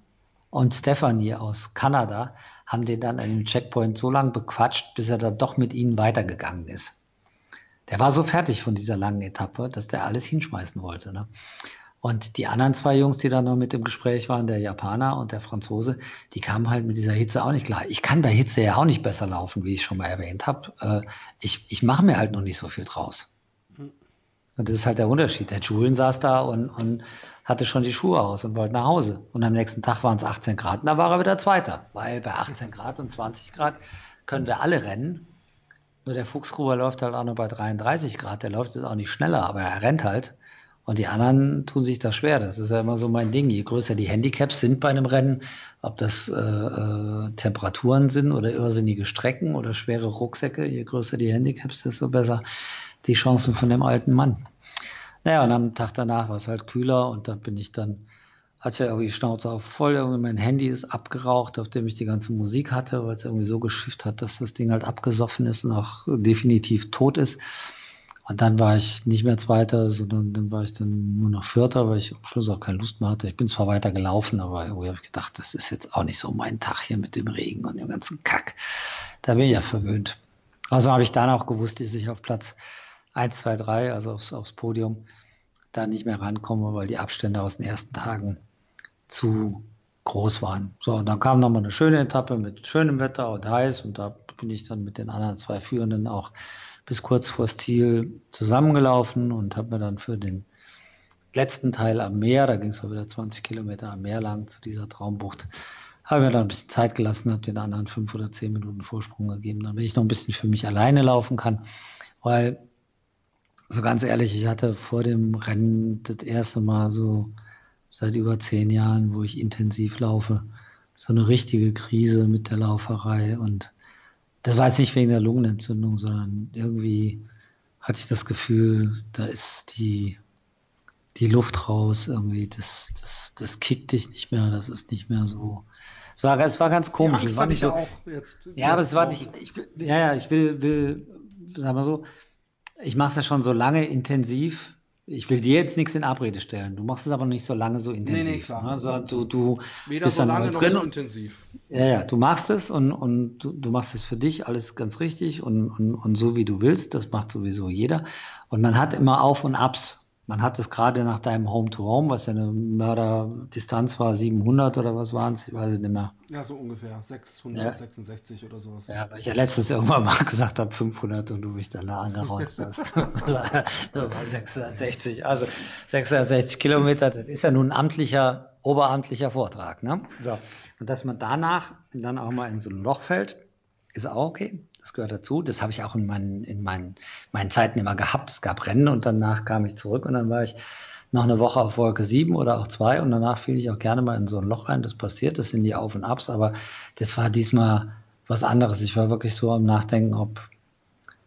und Stephanie aus Kanada haben den dann an dem Checkpoint so lange bequatscht, bis er dann doch mit ihnen weitergegangen ist. Der war so fertig von dieser langen Etappe, dass der alles hinschmeißen wollte. Ne? Und die anderen zwei Jungs, die da noch mit im Gespräch waren, der Japaner und der Franzose, die kamen halt mit dieser Hitze auch nicht klar. Ich kann bei Hitze ja auch nicht besser laufen, wie ich schon mal erwähnt habe. Äh, ich ich mache mir halt noch nicht so viel draus. Und das ist halt der Unterschied. Der Julian saß da und, und hatte schon die Schuhe aus und wollte nach Hause. Und am nächsten Tag waren es 18 Grad und da war er wieder Zweiter. Weil bei 18 Grad und 20 Grad können wir alle rennen. Nur der Fuchsgruber läuft halt auch nur bei 33 Grad. Der läuft jetzt auch nicht schneller, aber er rennt halt. Und die anderen tun sich da schwer. Das ist ja immer so mein Ding. Je größer die Handicaps sind bei einem Rennen, ob das äh, äh, Temperaturen sind oder irrsinnige Strecken oder schwere Rucksäcke, je größer die Handicaps, desto besser die Chancen von dem alten Mann. Naja, und am Tag danach war es halt kühler und da bin ich dann, hatte ja irgendwie Schnauze auf voll, irgendwie mein Handy ist abgeraucht, auf dem ich die ganze Musik hatte, weil es irgendwie so geschifft hat, dass das Ding halt abgesoffen ist und auch definitiv tot ist. Und dann war ich nicht mehr Zweiter, sondern dann war ich dann nur noch Vierter, weil ich am Schluss auch keine Lust mehr hatte. Ich bin zwar weiter gelaufen, aber irgendwie habe ich gedacht, das ist jetzt auch nicht so mein Tag hier mit dem Regen und dem ganzen Kack. Da bin ich ja verwöhnt. Also habe ich dann auch gewusst, dass ich auf Platz 1, 2, 3, also aufs, aufs Podium, da nicht mehr rankomme, weil die Abstände aus den ersten Tagen zu groß waren. So, und dann kam nochmal eine schöne Etappe mit schönem Wetter und heiß und da bin ich dann mit den anderen zwei Führenden auch bis kurz vor Ziel zusammengelaufen und habe mir dann für den letzten Teil am Meer, da ging es wieder 20 Kilometer am Meer lang zu dieser Traumbucht, habe mir dann ein bisschen Zeit gelassen, habe den anderen fünf oder zehn Minuten Vorsprung gegeben, damit ich noch ein bisschen für mich alleine laufen kann, weil so ganz ehrlich, ich hatte vor dem Rennen das erste Mal so seit über zehn Jahren, wo ich intensiv laufe, so eine richtige Krise mit der Lauferei und das war jetzt nicht wegen der Lungenentzündung, sondern irgendwie hatte ich das Gefühl, da ist die, die Luft raus, irgendwie, das, das, das kickt dich nicht mehr, das ist nicht mehr so. Es war, es war ganz komisch. Die Angst es war nicht so, auch jetzt, ja, jetzt aber es war auch. nicht, ich, will- ja, ja, ich will, will, sag mal so, ich mache es ja schon so lange intensiv. Ich will dir jetzt nichts in Abrede stellen. Du machst es aber nicht so lange so intensiv. klar. Ne? So, du, du Weder bist so lange noch so intensiv. ja, ja, du machst es und, und du, du machst es für dich alles ganz richtig und, und, und so wie du willst. Das macht sowieso jeder. Und man hat immer Auf und Abs. Man hat es gerade nach deinem Home-to-Home, was ja eine Mörderdistanz war, 700 oder was waren es, ich weiß es nicht mehr. Ja, so ungefähr. 666 oder sowas. Ja, weil ich ja letztens irgendwann mal gesagt habe 500 und du mich dann da angerotzt hast. das war 660, also 660 Kilometer, das ist ja nun ein amtlicher, oberamtlicher Vortrag. Ne? So. Und dass man danach dann auch mal in so ein Loch fällt, ist auch okay. Das gehört dazu. Das habe ich auch in meinen, in meinen, meinen Zeiten immer gehabt. Es gab Rennen und danach kam ich zurück und dann war ich noch eine Woche auf Wolke 7 oder auch 2 und danach fiel ich auch gerne mal in so ein Loch rein. Das passiert, das sind die Auf und Abs, aber das war diesmal was anderes. Ich war wirklich so am Nachdenken, ob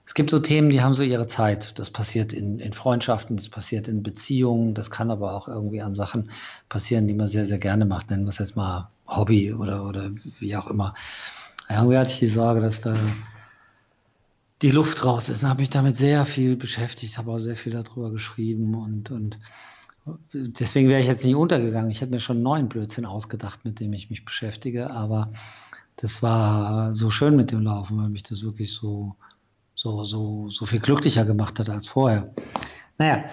es gibt so Themen, die haben so ihre Zeit. Das passiert in, in Freundschaften, das passiert in Beziehungen, das kann aber auch irgendwie an Sachen passieren, die man sehr, sehr gerne macht. Nennen wir es jetzt mal Hobby oder, oder wie auch immer. Irgendwie hatte ich die Sorge, dass da die Luft raus ist. Habe ich damit sehr viel beschäftigt, habe auch sehr viel darüber geschrieben und, und deswegen wäre ich jetzt nicht untergegangen. Ich hätte mir schon einen neuen Blödsinn ausgedacht, mit dem ich mich beschäftige, aber das war so schön mit dem Laufen, weil mich das wirklich so, so, so, so viel glücklicher gemacht hat als vorher. Naja,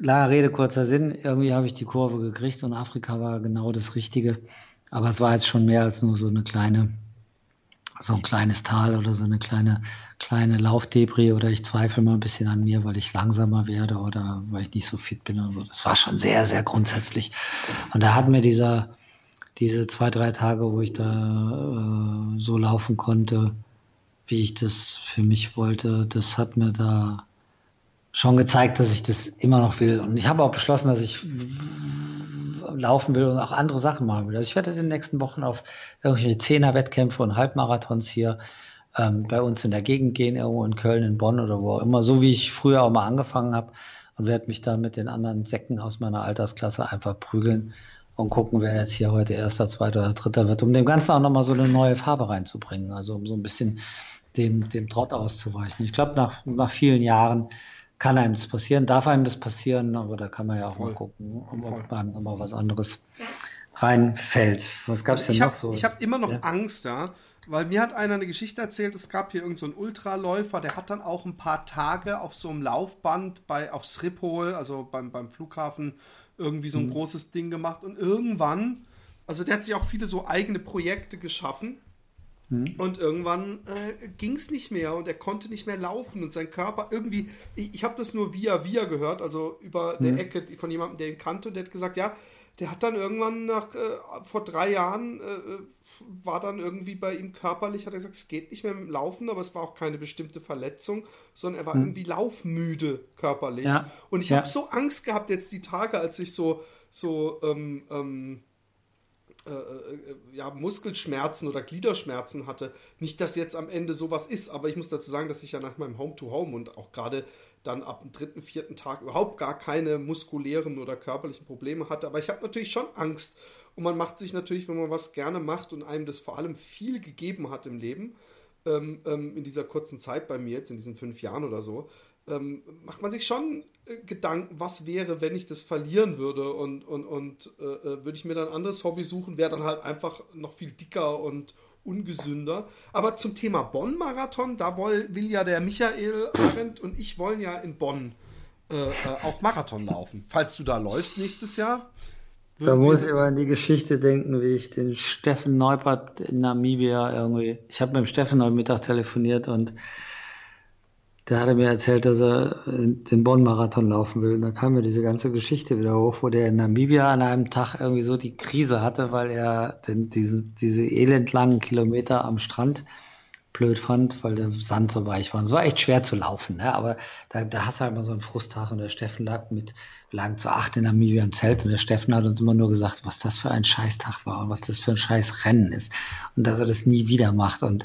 lange Rede, kurzer Sinn. Irgendwie habe ich die Kurve gekriegt und Afrika war genau das Richtige. Aber es war jetzt schon mehr als nur so eine kleine, so ein kleines Tal oder so eine kleine, kleine Laufdebris oder ich zweifle mal ein bisschen an mir, weil ich langsamer werde oder weil ich nicht so fit bin und so. Das war schon sehr, sehr grundsätzlich. Und da hat mir dieser, diese zwei, drei Tage, wo ich da äh, so laufen konnte, wie ich das für mich wollte, das hat mir da schon gezeigt, dass ich das immer noch will. Und ich habe auch beschlossen, dass ich laufen will und auch andere Sachen machen will. Also ich werde jetzt in den nächsten Wochen auf irgendwelche Zehner-Wettkämpfe und Halbmarathons hier ähm, bei uns in der Gegend gehen, irgendwo in Köln, in Bonn oder wo auch immer, so wie ich früher auch mal angefangen habe und werde mich da mit den anderen Säcken aus meiner Altersklasse einfach prügeln und gucken, wer jetzt hier heute erster, zweiter oder dritter wird, um dem Ganzen auch nochmal so eine neue Farbe reinzubringen. Also um so ein bisschen dem, dem Trott auszuweichen. Ich glaube, nach, nach vielen Jahren kann einem das passieren, darf einem das passieren, aber da kann man ja auch Voll. mal gucken, ob einem nochmal was anderes reinfällt. Was gab es also denn noch hab, so? Ich habe immer noch ja? Angst da, weil mir hat einer eine Geschichte erzählt, es gab hier irgendeinen so Ultraläufer, der hat dann auch ein paar Tage auf so einem Laufband bei, auf Schiphol, also beim, beim Flughafen, irgendwie so ein mhm. großes Ding gemacht und irgendwann, also der hat sich auch viele so eigene Projekte geschaffen mhm. und irgendwann äh, ging es nicht mehr und er konnte nicht mehr laufen und sein Körper irgendwie, ich, ich habe das nur via via gehört, also über mhm. der Ecke von jemandem, der ihn kannte und der hat gesagt, ja, der hat dann irgendwann nach äh, vor drei Jahren äh, war dann irgendwie bei ihm körperlich, hat er gesagt, es geht nicht mehr mit dem Laufen, aber es war auch keine bestimmte Verletzung, sondern er war hm. irgendwie laufmüde körperlich. Ja. Und ich ja. habe so Angst gehabt jetzt die Tage, als ich so, so ähm, ähm, äh, äh, ja, Muskelschmerzen oder Gliederschmerzen hatte. Nicht, dass jetzt am Ende sowas ist, aber ich muss dazu sagen, dass ich ja nach meinem Home-to-Home -Home und auch gerade dann ab dem dritten, vierten Tag überhaupt gar keine muskulären oder körperlichen Probleme hatte. Aber ich habe natürlich schon Angst, und man macht sich natürlich, wenn man was gerne macht und einem das vor allem viel gegeben hat im Leben, ähm, ähm, in dieser kurzen Zeit bei mir jetzt, in diesen fünf Jahren oder so, ähm, macht man sich schon äh, Gedanken, was wäre, wenn ich das verlieren würde und, und, und äh, äh würde ich mir dann ein anderes Hobby suchen, wäre dann halt einfach noch viel dicker und ungesünder. Aber zum Thema Bonn-Marathon, da will, will ja der Michael Arendt und ich wollen ja in Bonn äh, äh, auch Marathon laufen. Falls du da läufst nächstes Jahr, da muss ich aber an die Geschichte denken, wie ich den Steffen Neupert in Namibia irgendwie. Ich habe mit dem Steffen heute Mittag telefoniert und der hatte mir erzählt, dass er den Bonn-Marathon laufen will. Und da kam mir diese ganze Geschichte wieder hoch, wo der in Namibia an einem Tag irgendwie so die Krise hatte, weil er den, diese, diese elendlangen Kilometer am Strand blöd fand, weil der Sand so weich war. es war echt schwer zu laufen, ne? aber da, da hast du halt mal so einen Frusttag und der Steffen lag mit lagen zu acht in Namibia im Zelt und der Steffen hat uns immer nur gesagt, was das für ein Scheißtag war und was das für ein Scheißrennen ist und dass er das nie wieder macht. Und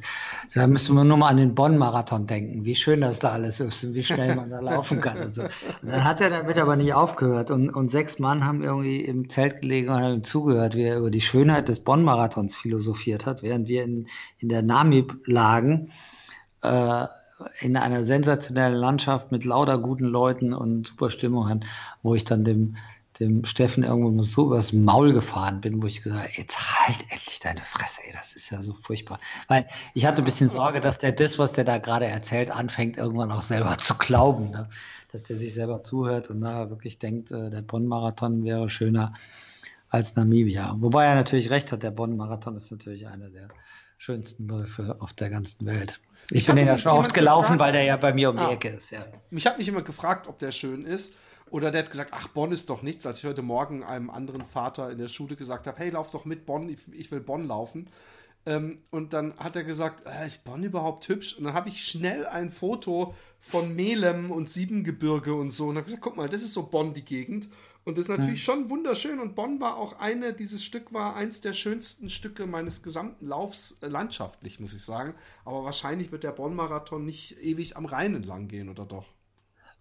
da müsste man nur mal an den Bonn-Marathon denken, wie schön das da alles ist und wie schnell man da laufen kann. Und, so. und dann hat er damit aber nicht aufgehört und, und sechs Mann haben irgendwie im Zelt gelegen und haben ihm zugehört, wie er über die Schönheit des Bonn-Marathons philosophiert hat, während wir in, in der Namib lagen. Äh, in einer sensationellen Landschaft mit lauter guten Leuten und super Stimmung an, wo ich dann dem, dem Steffen irgendwann so übers Maul gefahren bin, wo ich gesagt habe, jetzt halt endlich deine Fresse, ey, das ist ja so furchtbar. Weil ich hatte ein bisschen Sorge, dass der das, was der da gerade erzählt, anfängt irgendwann auch selber zu glauben, ne? dass der sich selber zuhört und nachher wirklich denkt, äh, der Bonn-Marathon wäre schöner als Namibia. Wobei er natürlich recht hat, der Bonn-Marathon ist natürlich einer der schönsten Läufe auf der ganzen Welt. Ich, ich bin den ja schon oft gelaufen, gefragt, weil der ja bei mir um die ah, Ecke ist. Ja. Mich hat mich immer gefragt, ob der schön ist. Oder der hat gesagt, ach, Bonn ist doch nichts, als ich heute Morgen einem anderen Vater in der Schule gesagt habe, hey, lauf doch mit Bonn, ich, ich will Bonn laufen. Ähm, und dann hat er gesagt, äh, ist Bonn überhaupt hübsch? Und dann habe ich schnell ein Foto von Melem und Siebengebirge und so. Und habe gesagt, guck mal, das ist so Bonn, die Gegend. Und das ist natürlich ja. schon wunderschön. Und Bonn war auch eine, dieses Stück war eins der schönsten Stücke meines gesamten Laufs äh, landschaftlich, muss ich sagen. Aber wahrscheinlich wird der Bonn-Marathon nicht ewig am Rhein entlang gehen, oder doch?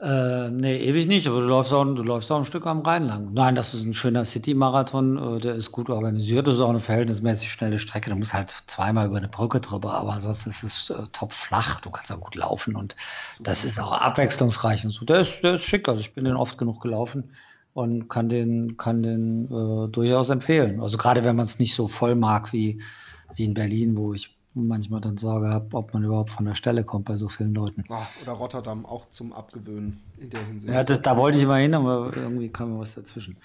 Äh, nee, ewig nicht, aber du läufst, auch, du läufst auch ein Stück am Rhein lang. Nein, das ist ein schöner City-Marathon, äh, der ist gut organisiert, das ist auch eine verhältnismäßig schnelle Strecke. Du musst halt zweimal über eine Brücke drüber, aber sonst ist es äh, top flach, du kannst auch gut laufen und das ist auch abwechslungsreich und so. Der ist, der ist schick, also ich bin den oft genug gelaufen und kann den, kann den äh, durchaus empfehlen. Also gerade wenn man es nicht so voll mag wie, wie in Berlin, wo ich manchmal dann Sorge habe, ob man überhaupt von der Stelle kommt bei so vielen Leuten. Ah, oder Rotterdam auch zum Abgewöhnen in der Hinsicht. Ja, das, da wollte ich immer hin, aber irgendwie kam mir was dazwischen.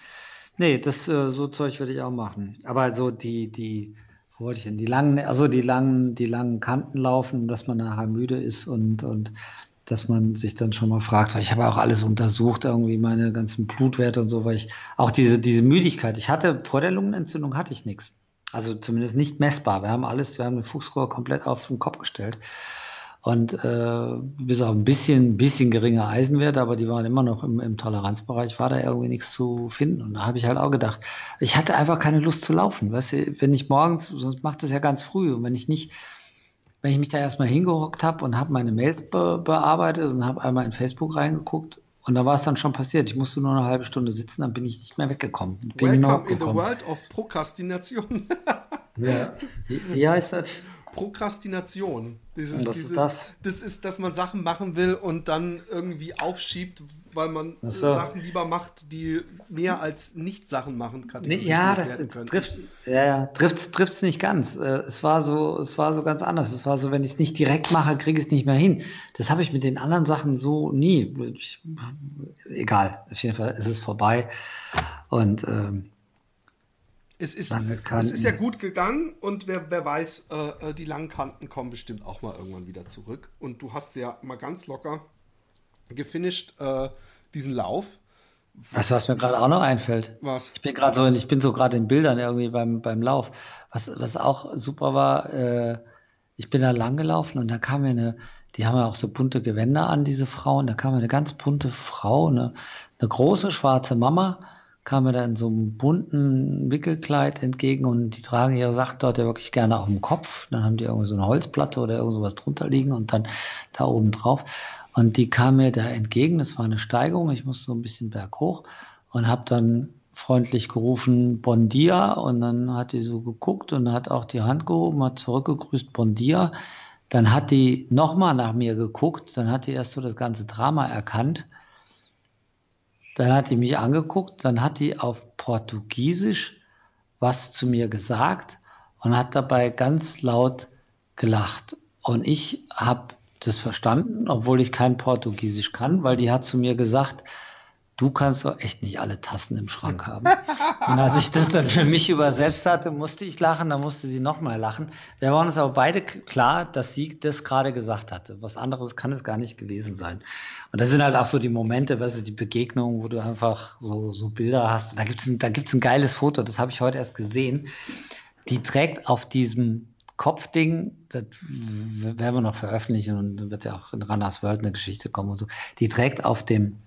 Nee, das äh, so Zeug würde ich auch machen. Aber so die, die, wo wollte ich denn? Die langen, also die langen, die langen Kanten laufen, dass man nachher müde ist und, und dass man sich dann schon mal fragt, weil ich habe auch alles untersucht, irgendwie meine ganzen Blutwerte und so, weil ich auch diese, diese Müdigkeit, ich hatte vor der Lungenentzündung hatte ich nichts. Also zumindest nicht messbar. Wir haben alles, wir haben den Fuchsrohr komplett auf den Kopf gestellt. Und äh, bis auf ein bisschen, bisschen geringer Eisenwerte, aber die waren immer noch im, im Toleranzbereich, war da irgendwie nichts zu finden. Und da habe ich halt auch gedacht, ich hatte einfach keine Lust zu laufen. Weißt du, wenn ich morgens, sonst macht das ja ganz früh. Und wenn ich nicht, wenn ich mich da erstmal hingehockt habe und habe meine Mails be bearbeitet und habe einmal in Facebook reingeguckt und da war es dann schon passiert. Ich musste nur eine halbe Stunde sitzen, dann bin ich nicht mehr weggekommen. Bin Welcome in the world of Prokrastination. ja. Wie, wie heißt das? Prokrastination. Dieses, was dieses, ist das? das ist, dass man Sachen machen will und dann irgendwie aufschiebt, weil man so. Sachen lieber macht, die mehr als nicht Sachen machen kann. Nee, ja, das trifft ja, ja, trifft's, trifft's nicht ganz. Äh, Es war so, es war so ganz anders. Es war so, wenn ich es nicht direkt mache, kriege ich es nicht mehr hin. Das habe ich mit den anderen Sachen so nie. Ich, egal, auf jeden Fall ist es vorbei. Und ähm, Es ist, es ist ja gut gegangen und wer, wer weiß, äh, äh, die langen Kanten kommen bestimmt auch mal irgendwann wieder zurück. Und du hast ja mal ganz locker gefinisht äh, diesen Lauf. Weißt du, was mir gerade auch noch einfällt? Was? Ich bin gerade so, ich bin so gerade in Bildern irgendwie beim, beim Lauf. Was, was auch super war, äh, ich bin da lang gelaufen und da kam mir eine, die haben ja auch so bunte Gewänder an, diese Frauen. Da kam mir eine ganz bunte Frau, eine, eine große schwarze Mama, kam mir da in so einem bunten Wickelkleid entgegen und die tragen ihre Sachen dort ja wirklich gerne auf dem Kopf. Dann haben die irgendwie so eine Holzplatte oder irgend sowas drunter liegen und dann da oben drauf. Und die kam mir da entgegen, das war eine Steigung, ich musste so ein bisschen berghoch und habe dann freundlich gerufen, Bon dia, und dann hat die so geguckt und hat auch die Hand gehoben, hat zurückgegrüßt, Bon dia. Dann hat die nochmal nach mir geguckt, dann hat die erst so das ganze Drama erkannt. Dann hat die mich angeguckt, dann hat die auf Portugiesisch was zu mir gesagt und hat dabei ganz laut gelacht. Und ich habe das verstanden, obwohl ich kein Portugiesisch kann, weil die hat zu mir gesagt, du kannst doch echt nicht alle Tassen im Schrank haben. Und als ich das dann für mich übersetzt hatte, musste ich lachen, dann musste sie nochmal lachen. Wir waren uns aber beide klar, dass sie das gerade gesagt hatte. Was anderes kann es gar nicht gewesen sein. Und das sind halt auch so die Momente, weißt du, die Begegnungen, wo du einfach so, so Bilder hast. Da gibt's ein, da gibt's ein geiles Foto, das habe ich heute erst gesehen. Die trägt auf diesem Kopfding, das werden wir noch veröffentlichen und dann wird ja auch in Ranas World eine Geschichte kommen und so. Die trägt auf dem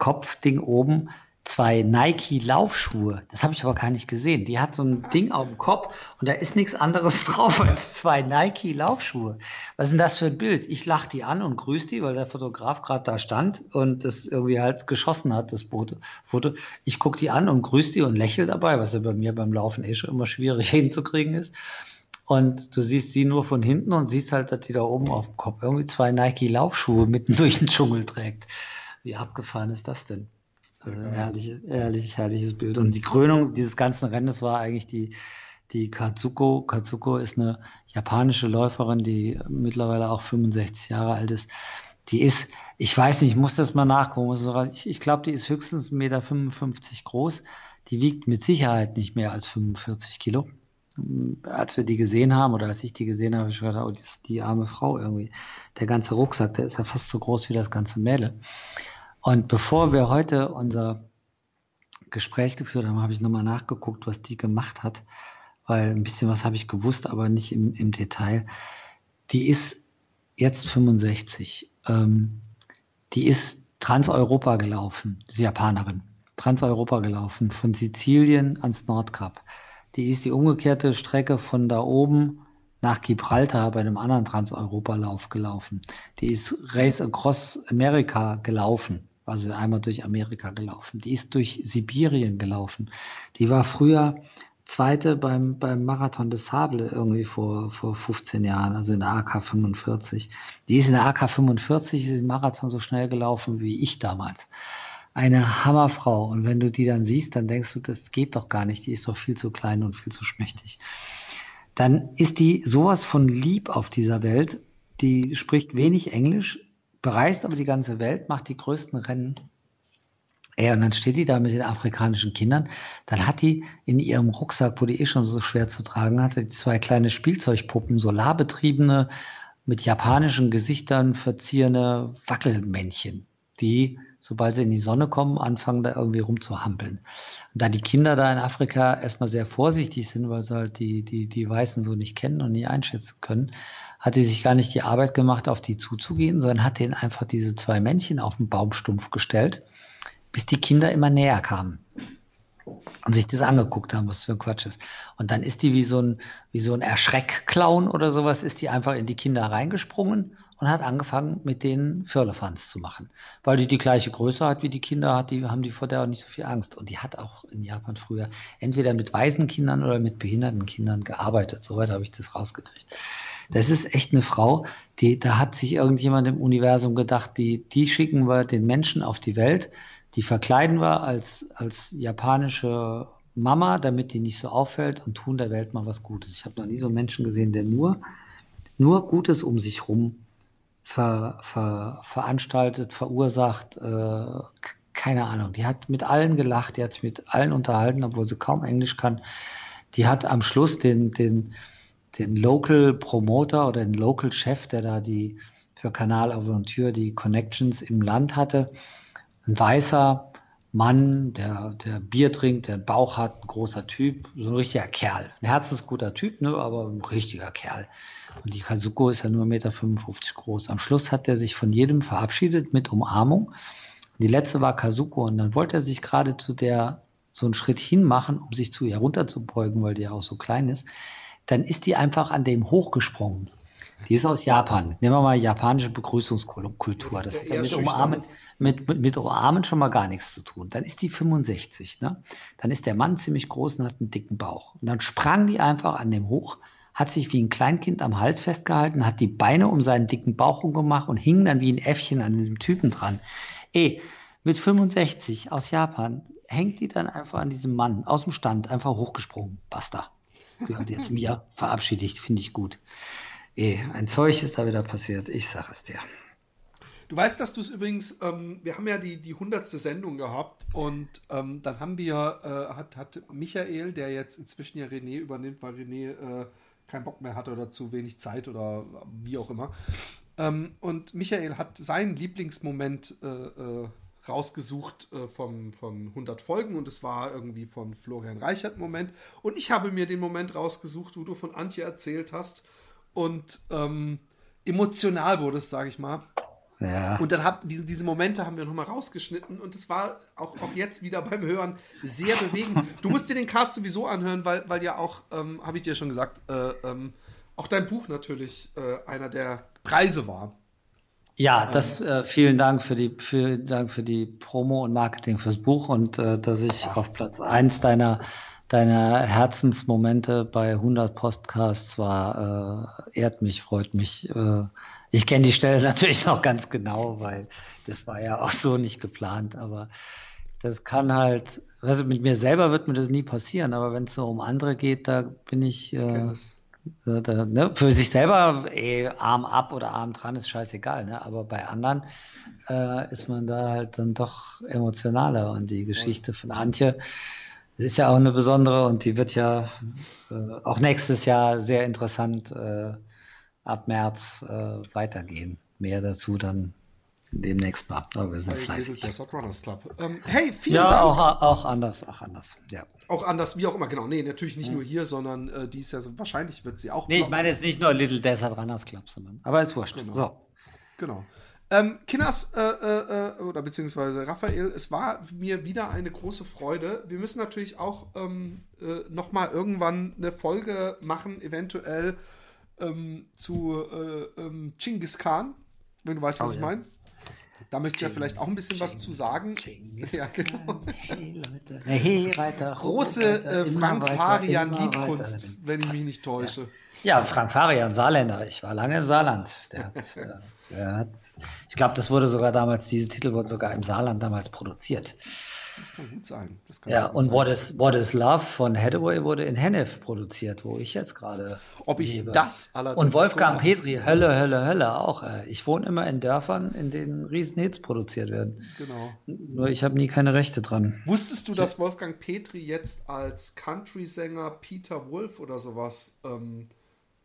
Kopfding oben zwei Nike-Laufschuhe. Das habe ich aber gar nicht gesehen. Die hat so ein Ding auf dem Kopf und da ist nichts anderes drauf als zwei Nike-Laufschuhe. Was ist denn das für ein Bild? Ich lache die an und grüße die, weil der Fotograf gerade da stand und das irgendwie halt geschossen hat, das Foto. Ich gucke die an und grüße die und lächle dabei, was ja bei mir beim Laufen eh schon immer schwierig hinzukriegen ist. Und du siehst sie nur von hinten und siehst halt, dass die da oben auf dem Kopf irgendwie zwei Nike-Laufschuhe mitten durch den Dschungel trägt. Wie abgefahren ist das denn? Also ein herrliches, herrlich, herrliches Bild. Und die Krönung dieses ganzen Rennens war eigentlich die, die Katsuko. Katsuko ist eine japanische Läuferin, die mittlerweile auch 65 Jahre alt ist. Die ist, ich weiß nicht, ich muss das mal nachgucken. Ich, ich glaube, die ist höchstens 1,55 Meter groß. Die wiegt mit Sicherheit nicht mehr als 45 Kilo. Als wir die gesehen haben oder als ich die gesehen habe, habe ich gedacht, oh, die, die arme Frau irgendwie. Der ganze Rucksack, der ist ja fast so groß wie das ganze Mädel. Und bevor wir heute unser Gespräch geführt haben, habe ich nochmal nachgeguckt, was die gemacht hat, weil ein bisschen was habe ich gewusst, aber nicht im, im Detail. Die ist jetzt 65. Ähm, die ist Transeuropa gelaufen, diese Japanerin. Transeuropa gelaufen, von Sizilien ans Nordkap. Die ist die umgekehrte Strecke von da oben nach Gibraltar bei einem anderen Transeuropalauf gelaufen. Die ist Race Across America gelaufen, also einmal durch Amerika gelaufen. Die ist durch Sibirien gelaufen. Die war früher Zweite beim, beim Marathon des Sable irgendwie vor, vor 15 Jahren, also in der AK 45. Die ist in der AK 45 ist im Marathon so schnell gelaufen wie ich damals. Eine Hammerfrau. Und wenn du die dann siehst, dann denkst du, das geht doch gar nicht. Die ist doch viel zu klein und viel zu schmächtig. dann ist die sowas von lieb auf dieser Welt. Die spricht wenig Englisch, bereist aber die ganze Welt, macht die größten Rennen. Ey, und dann steht die da mit den afrikanischen Kindern. Dann hat die in ihrem Rucksack, wo die eh schon so schwer zu tragen hatte, zwei kleine Spielzeugpuppen, solarbetriebene, mit japanischen Gesichtern verzierte Wackelmännchen, die, sobald sie in die Sonne kommen, anfangen da irgendwie rumzuhampeln. Und da die Kinder da in Afrika erstmal sehr vorsichtig sind, weil sie halt die, die, die Weißen so nicht kennen und nie einschätzen können, hat die sich gar nicht die Arbeit gemacht, auf die zuzugehen, sondern hat denen einfach diese zwei Männchen auf den Baumstumpf gestellt, bis die Kinder immer näher kamen und sich das angeguckt haben, was für ein Quatsch ist. Und dann ist die wie so ein, wie so ein Erschreckclown oder sowas, ist die einfach in die Kinder reingesprungen und hat angefangen, mit denen Firlefanz zu machen. Weil die die gleiche Größe hat wie die Kinder hat, die haben die vor der auch nicht so viel Angst. Und die hat auch in Japan früher entweder mit Waisenkindern oder mit behinderten Kindern gearbeitet. Soweit habe ich das rausgekriegt. Das ist echt eine Frau, die, da hat sich irgendjemand im Universum gedacht, die, die schicken wir den Menschen auf die Welt, die verkleiden wir als, als japanische Mama, damit die nicht so auffällt und tun der Welt mal was Gutes. Ich habe noch nie so einen Menschen gesehen, der nur, nur Gutes um sich rum ver, ver, veranstaltet, verursacht, äh, keine Ahnung. Die hat mit allen gelacht, die hat sich mit allen unterhalten, obwohl sie kaum Englisch kann. Die hat am Schluss den, den, den Local Promoter oder den Local Chef, der da die für Kanal Aventure die Connections im Land hatte, ein weißer Mann, der, der Bier trinkt, der einen Bauch hat, ein großer Typ, so ein richtiger Kerl. Ein herzensguter Typ, ne, aber ein richtiger Kerl. Und die Kazuko ist ja nur 1,55 Meter groß. Am Schluss hat er sich von jedem verabschiedet mit Umarmung. Die letzte war Kazuko und dann wollte er sich gerade zu der so einen Schritt hinmachen, um sich zu ihr runterzubeugen, weil die ja auch so klein ist. Dann ist die einfach an dem hochgesprungen. Die ist aus Japan. Nehmen wir mal japanische Begrüßungskultur. Das hat ja mit Umarmen, mit, mit, mit Umarmen schon mal gar nichts zu tun. Dann ist die 65. Ne? Dann ist der Mann ziemlich groß und hat einen dicken Bauch. Und dann sprang die einfach an dem hoch, hat sich wie ein Kleinkind am Hals festgehalten, hat die Beine um seinen dicken Bauch gemacht und hing dann wie ein Äffchen an diesem Typen dran. Ey, mit 65 aus Japan hängt die dann einfach an diesem Mann aus dem Stand, einfach hochgesprungen. Basta. Gehört jetzt mir, verabschiedigt, finde ich gut. Ey, ein Zeug ist da wieder passiert, ich sag es dir. Du weißt, dass du es übrigens, ähm, wir haben ja die, die 100. Sendung gehabt und ähm, dann haben wir, äh, hat, hat Michael, der jetzt inzwischen ja René übernimmt, weil René äh, keinen Bock mehr hatte oder zu wenig Zeit oder wie auch immer. Ähm, und Michael hat seinen Lieblingsmoment äh, äh rausgesucht äh, vom, von 100 Folgen und es war irgendwie von Florian Reichert Moment. Und ich habe mir den Moment rausgesucht, wo du von Antje erzählt hast und ähm, emotional wurdest, sage ich mal. Ja. Und dann haben diese, diese Momente haben wir nochmal rausgeschnitten und es war auch, auch jetzt wieder beim Hören sehr bewegend. Du musst dir den Cast sowieso anhören, weil, weil ja auch, ähm, habe ich dir schon gesagt, äh, ähm, auch dein Buch natürlich äh, einer der Preise war. Ja, das äh, vielen Dank für die vielen Dank für die Promo und Marketing fürs Buch und äh, dass ich auf Platz 1 deiner deiner Herzensmomente bei 100 Podcasts war, äh, ehrt mich, freut mich. Ich kenne die Stelle natürlich noch ganz genau, weil das war ja auch so nicht geplant, aber das kann halt, also mit mir selber wird mir das nie passieren, aber wenn es so um andere geht, da bin ich, äh, da, ne, für sich selber eh, Arm ab oder Arm dran ist scheißegal, ne? aber bei anderen äh, ist man da halt dann doch emotionaler und die Geschichte von Antje, ist ja auch eine besondere und die wird ja äh, auch nächstes Jahr sehr interessant äh, ab März äh, weitergehen. Mehr dazu dann demnächst mal. Aber wir sind hey, fleißig. Runners Club. Ähm, hey, vielen ja, Dank. Ja, auch, auch anders, auch anders. Ja. Auch anders, wie auch immer, genau. Nee, natürlich nicht ja. nur hier, sondern äh, die ist ja so, wahrscheinlich wird sie auch. Nee, ich meine jetzt nicht nur Little Desert Runners Club, sondern. Aber ist wurscht. Genau. So. Genau. Ähm, Kinas, äh, äh, äh, oder beziehungsweise Raphael, es war mir wieder eine große Freude. Wir müssen natürlich auch ähm, äh, nochmal irgendwann eine Folge machen, eventuell ähm, zu äh, ähm, Genghis Khan, wenn du weißt, was oh, ich ja. meine. Da möchte ich ja vielleicht auch ein bisschen Ching, was zu sagen. Ching, ja, genau. Hey, Leute. Hey, Reiter. Große äh, Frank Farian Liedkunst, wenn ich mich nicht täusche. Ja. ja, Frank Farian, Saarländer. Ich war lange im Saarland. Der hat, der hat, ich glaube, das wurde sogar damals, diese Titel wurden sogar im Saarland damals produziert. Das kann gut sein. Kann ja, und sein. What, is, What is Love von Hathaway wurde in Hennef produziert, wo ich jetzt gerade Ob ich lebe. das allerdings Und Wolfgang so Petri, Hölle, Hölle, Hölle auch. Äh, ich wohne immer in Dörfern, in denen Riesenhits produziert werden. Genau. Nur ich habe nie keine Rechte dran. Wusstest du, dass Wolfgang Petri jetzt als Country-Sänger Peter Wolf oder sowas ähm,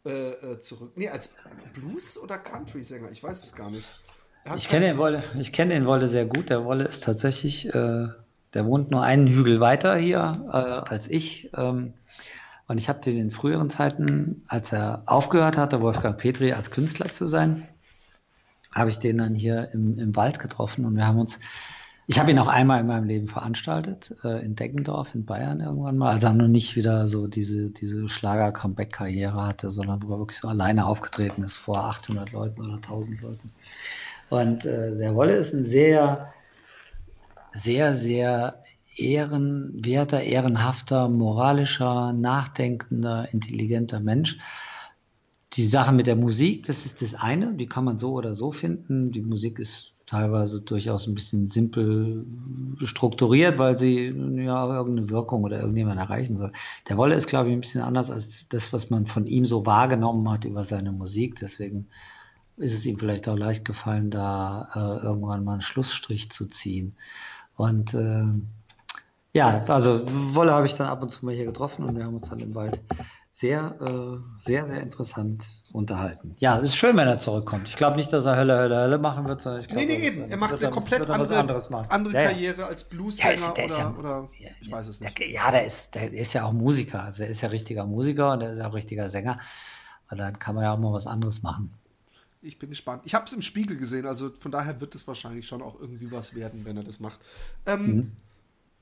äh, äh zurück... Nee, als Blues- oder Country-Sänger? Ich weiß es gar nicht. Ich kenne den Wolle, ich kenne den Wolle sehr gut. Der Wolle ist tatsächlich, äh, der wohnt nur einen Hügel weiter hier äh, als ich. Ähm, und ich habe den in früheren Zeiten, als er aufgehört hatte, Wolfgang Petri als Künstler zu sein, habe ich den dann hier im, im Wald getroffen und wir haben uns, ich habe ihn auch einmal in meinem Leben veranstaltet, äh, in Deggendorf in Bayern irgendwann mal, als er noch nicht wieder so diese, diese Schlager-Comeback-Karriere hatte, sondern wo er wirklich so alleine aufgetreten ist vor 800 Leuten oder 1000 Leuten. Und äh, der Wolle ist ein sehr, sehr, sehr ehrenwerter, ehrenhafter, moralischer, nachdenkender, intelligenter Mensch. Die Sache mit der Musik, das ist das eine, die kann man so oder so finden. Die Musik ist teilweise durchaus ein bisschen simpel strukturiert, weil sie ja irgendeine Wirkung oder irgendjemand erreichen soll. Der Wolle ist, glaube ich, ein bisschen anders als das, was man von ihm so wahrgenommen hat über seine Musik. Deswegen ist es ihm vielleicht auch leicht gefallen, da äh, irgendwann mal einen Schlussstrich zu ziehen. Und äh, ja, also Wolle habe ich dann ab und zu mal hier getroffen und wir haben uns dann im Wald sehr, äh, sehr, sehr interessant unterhalten. Ja, es ist schön, wenn er zurückkommt. Ich glaube nicht, dass er Hölle, Hölle, Hölle machen wird, sondern ich glaube, nee, nee, eben. Er macht eine komplett andere, andere ja, Karriere als Blues-Sänger ja, oder, ja, oder ich weiß es nicht. Ja, der ist, der ist ja auch Musiker. Also er ist ja richtiger Musiker und er ist ja auch richtiger Sänger. Und dann kann man ja auch mal was anderes machen ich bin gespannt. Ich habe es im Spiegel gesehen, also von daher wird es wahrscheinlich schon auch irgendwie was werden, wenn er das macht. Ähm, mhm.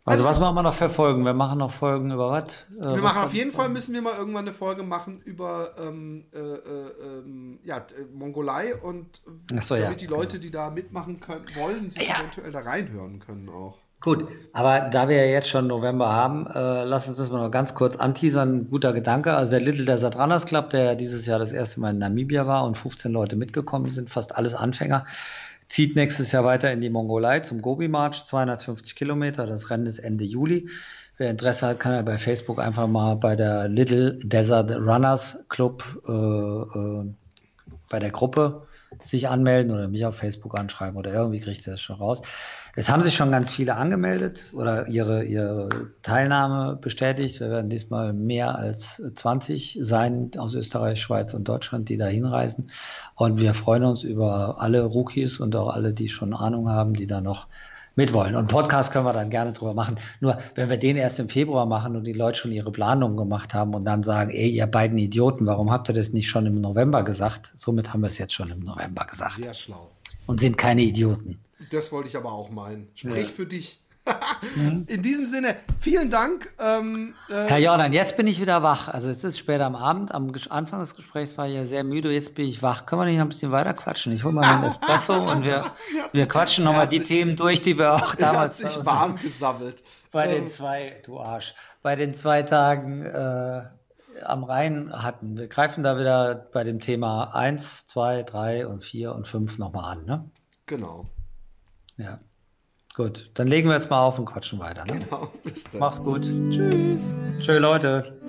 also, also, was machen wir noch für Folgen? Wir machen noch Folgen über was? Äh, wir machen auf jeden Fall, müssen wir mal irgendwann eine Folge machen über ähm, äh, äh, ähm, ja, Mongolei und so, damit ja. die Leute, die da mitmachen können, wollen, sich ja. eventuell da reinhören können auch. Gut, aber da wir ja jetzt schon November haben, äh, lass uns das mal noch ganz kurz anteasern. Guter Gedanke. Also der Little Desert Runners Club, der dieses Jahr das erste Mal in Namibia war und 15 Leute mitgekommen sind, fast alles Anfänger, zieht nächstes Jahr weiter in die Mongolei zum Gobi March, 250 Kilometer. Das Rennen ist Ende Juli. Wer Interesse hat, kann ja bei Facebook einfach mal bei der Little Desert Runners Club äh, äh, bei der Gruppe sich anmelden oder mich auf Facebook anschreiben oder irgendwie kriegt ihr das schon raus. Es haben sich schon ganz viele angemeldet oder ihre, ihre Teilnahme bestätigt. Wir werden diesmal mehr als 20 sein aus Österreich, Schweiz und Deutschland, die da hinreisen. Und wir freuen uns über alle Rookies und auch alle, die schon Ahnung haben, die da noch mitwollen. Und Podcast können wir dann gerne drüber machen. Nur wenn wir den erst im Februar machen und die Leute schon ihre Planungen gemacht haben und dann sagen, ey, ihr beiden Idioten, warum habt ihr das nicht schon im November gesagt? Somit haben wir es jetzt schon im November gesagt. Sehr schlau. Und sind keine Idioten. Das wollte ich aber auch meinen. Sprich ja. für dich. Mhm. In diesem Sinne, vielen Dank. Ähm, äh, Herr Jordan, jetzt bin ich wieder wach. Also es ist später am Abend. Am Anfang des Gesprächs war ich ja sehr müde. Jetzt bin ich wach. Können wir nicht noch ein bisschen weiter quatschen? Ich hole mal einen Espresso und wir, wir quatschen nochmal die Themen durch, die wir auch damals. Er hat sich warm gesammelt. Bei ähm, den zwei, du Arsch, bei den zwei Tagen äh, am Rhein hatten. Wir greifen da wieder bei dem Thema 1, 2, 3 und 4 und 5 nochmal an, ne? Genau. Ja. Gut, dann legen wir jetzt mal auf und quatschen weiter. Ne? Genau, bis dann. Mach's gut. Tschüss. Tschö, Leute.